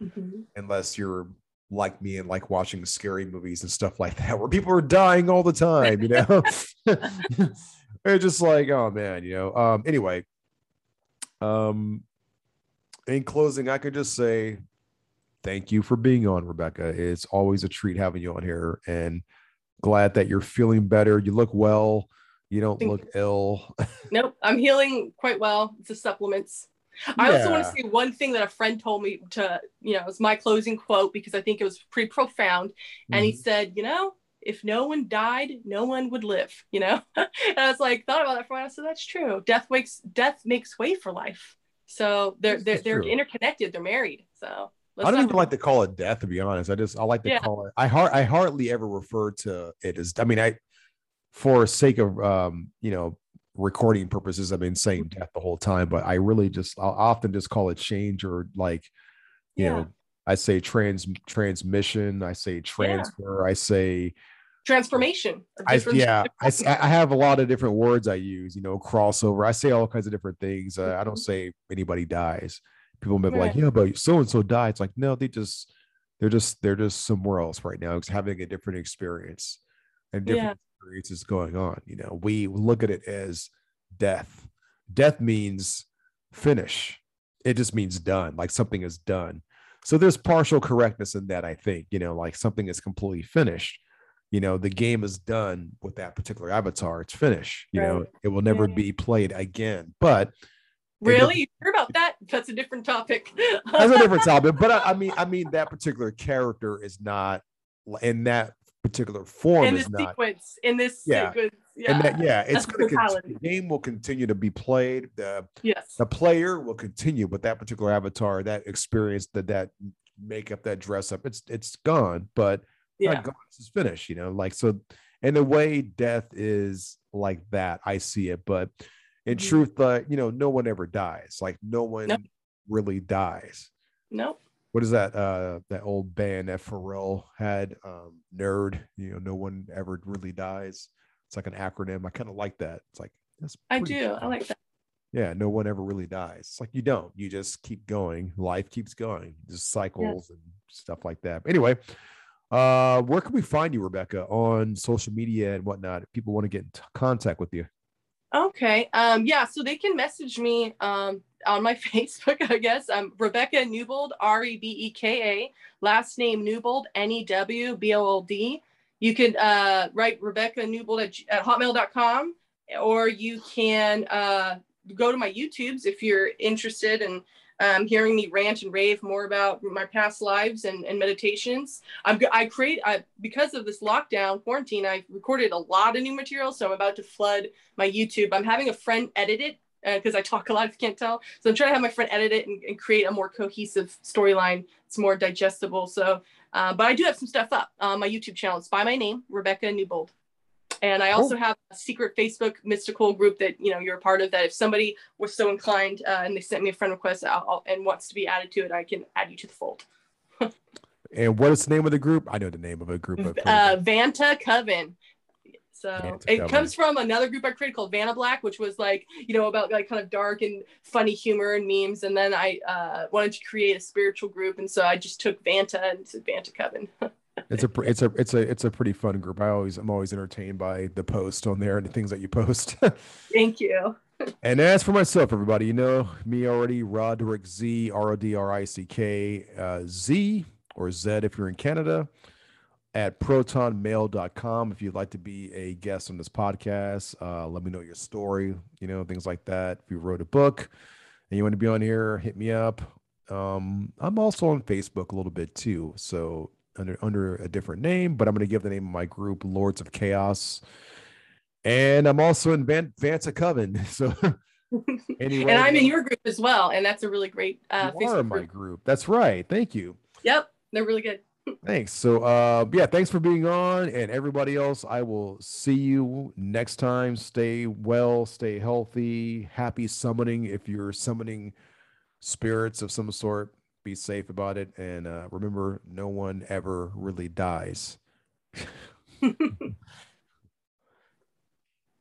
mm-hmm. unless you're like me and like watching scary movies and stuff like that where people are dying all the time you know [laughs] it's just like oh man you know um anyway um in closing i could just say thank you for being on, Rebeka. It's always a treat having you on here, and glad that you're feeling better. You look well. You don't Thank look ill. [laughs] Nope, I'm healing quite well. It's the supplements. I also want to say one thing that a friend told me to, you know, it was my closing quote because I think it was pretty profound. And he Mhm. said, you know, if no one died, no one would live, you know? [laughs] and I was like, thought about that for a while. So that's true. Death wakes death makes way for life. So they're they're they're interconnected, they're married. So let's I don't even like to call it death, to be honest. I just I like to Yeah. call it. I har- I hardly ever refer to it as. I mean, I for sake of um, you know, recording purposes, I've been saying Mm-hmm. death the whole time, but I really just I'll often just call it change or like, you Yeah. know, I say trans transmission, I say transfer, I say transformation. I yeah, [laughs] I, I have a lot of different words I use, you know, crossover. I say all kinds of different things. Uh, I don't Mhm. say anybody dies. People may be like, yeah, but so and so died. It's like, no, they just they're just they're just somewhere else right now. It's having a different experience and different Yeah. experiences going on. You know, we look at it as death. Death means finish. It just means done, like something is done. So there's partial correctness in that, I think, you know, like something is completely finished. You know, the game is done with that particular avatar. It's finished. You know, it will never Yeah. be played again. But Really? You hear about that? That's a different topic. that's a different [laughs] topic. But I, I mean, I mean, that particular character is not in that particular form in is this not sequence, in this Yeah. sequence. Yeah. and that yeah it's going to the game will continue to be played the yes. the player will continue but that particular avatar that experience that that makeup that dress up it's it's gone but Yeah. not gone it's finished you know like so and the way death is like that i see it but in Mhm. truth uh, you know no one ever dies like no one Nope. really dies Nope. What is that uh that old band that Pharrell had um N.E.R.D you know no one ever really dies? It's like an acronym. I kind of like that. It's like that's I do. I like that. yeah no one ever really dies. It's like you don't. You just keep going. Life keeps going. Just cycles and stuff like that. Anyway uh where can we find you rebeka on social media and whatnot if people want to get in t- contact with you Okay. Um, yeah, so they can message me um on my [laughs] Facebook, I guess. Um Rebeka Newbold, R-E-B-E-K-A, last name Newbold, N-E-W-B-O-L-D. You can uh write Rebeka Newbold at, at hotmail.com or you can uh go to my YouTubes if you're interested in um, hearing me rant and rave more about my past lives and, and meditations. I'm I create I, because of this lockdown quarantine. I recorded a lot of new material, so I'm about to flood my YouTube. I'm having a friend edit it because I talk a lot, if you can't tell. So I'm trying to have my friend edit it and, and create a more cohesive storyline. It's more digestible. So, uh, but I do have some stuff up on my YouTube channel. It's by my name, Rebeka Newbold. And I also have a secret Facebook mystical group that you know you're a part of. That if somebody was so inclined uh, and they sent me a friend request I'll, I'll- and wants to be added to it, I can add you to the fold. [laughs] and what is the name of the group i know the name of a group uh, Vanta Coven. So Vanta it Coven. comes from another group I created called Vanta Black, which was like, you know, about like kind of dark and funny humor and memes. And then I uh, wanted to create a spiritual group. And so I just took Vanta and said Vanta Coven. [laughs] it's a it's a it's a it's a pretty fun group i always i'm always entertained by the post on there and the things that you post [laughs] Thank you. And as for myself, everybody, you know me already, Rodrick Z, R O D R I C K uh, Z or Z if you're in Canada at protonmail.com. If you'd like to be a guest on this podcast, uh, let me know your story, you know, things like that. If you wrote a book and you want to be on here, hit me up. Um, I'm also on Facebook a little bit too. So under under a different name, but I'm going to give the name of my group Lords of Chaos. And I'm also in Van Vanta Coven. [laughs] So [laughs] anyway, and I'm in your group as well. And that's a really great uh, you are my group. group. That's right. Thank you. Yep. They're really good. [laughs] Thanks. So uh yeah, thanks for being on and everybody else. I will see you next time. Stay well, stay healthy, happy summoning if you're summoning spirits of some sort. Be safe about it and uh remember no one ever really dies. [laughs]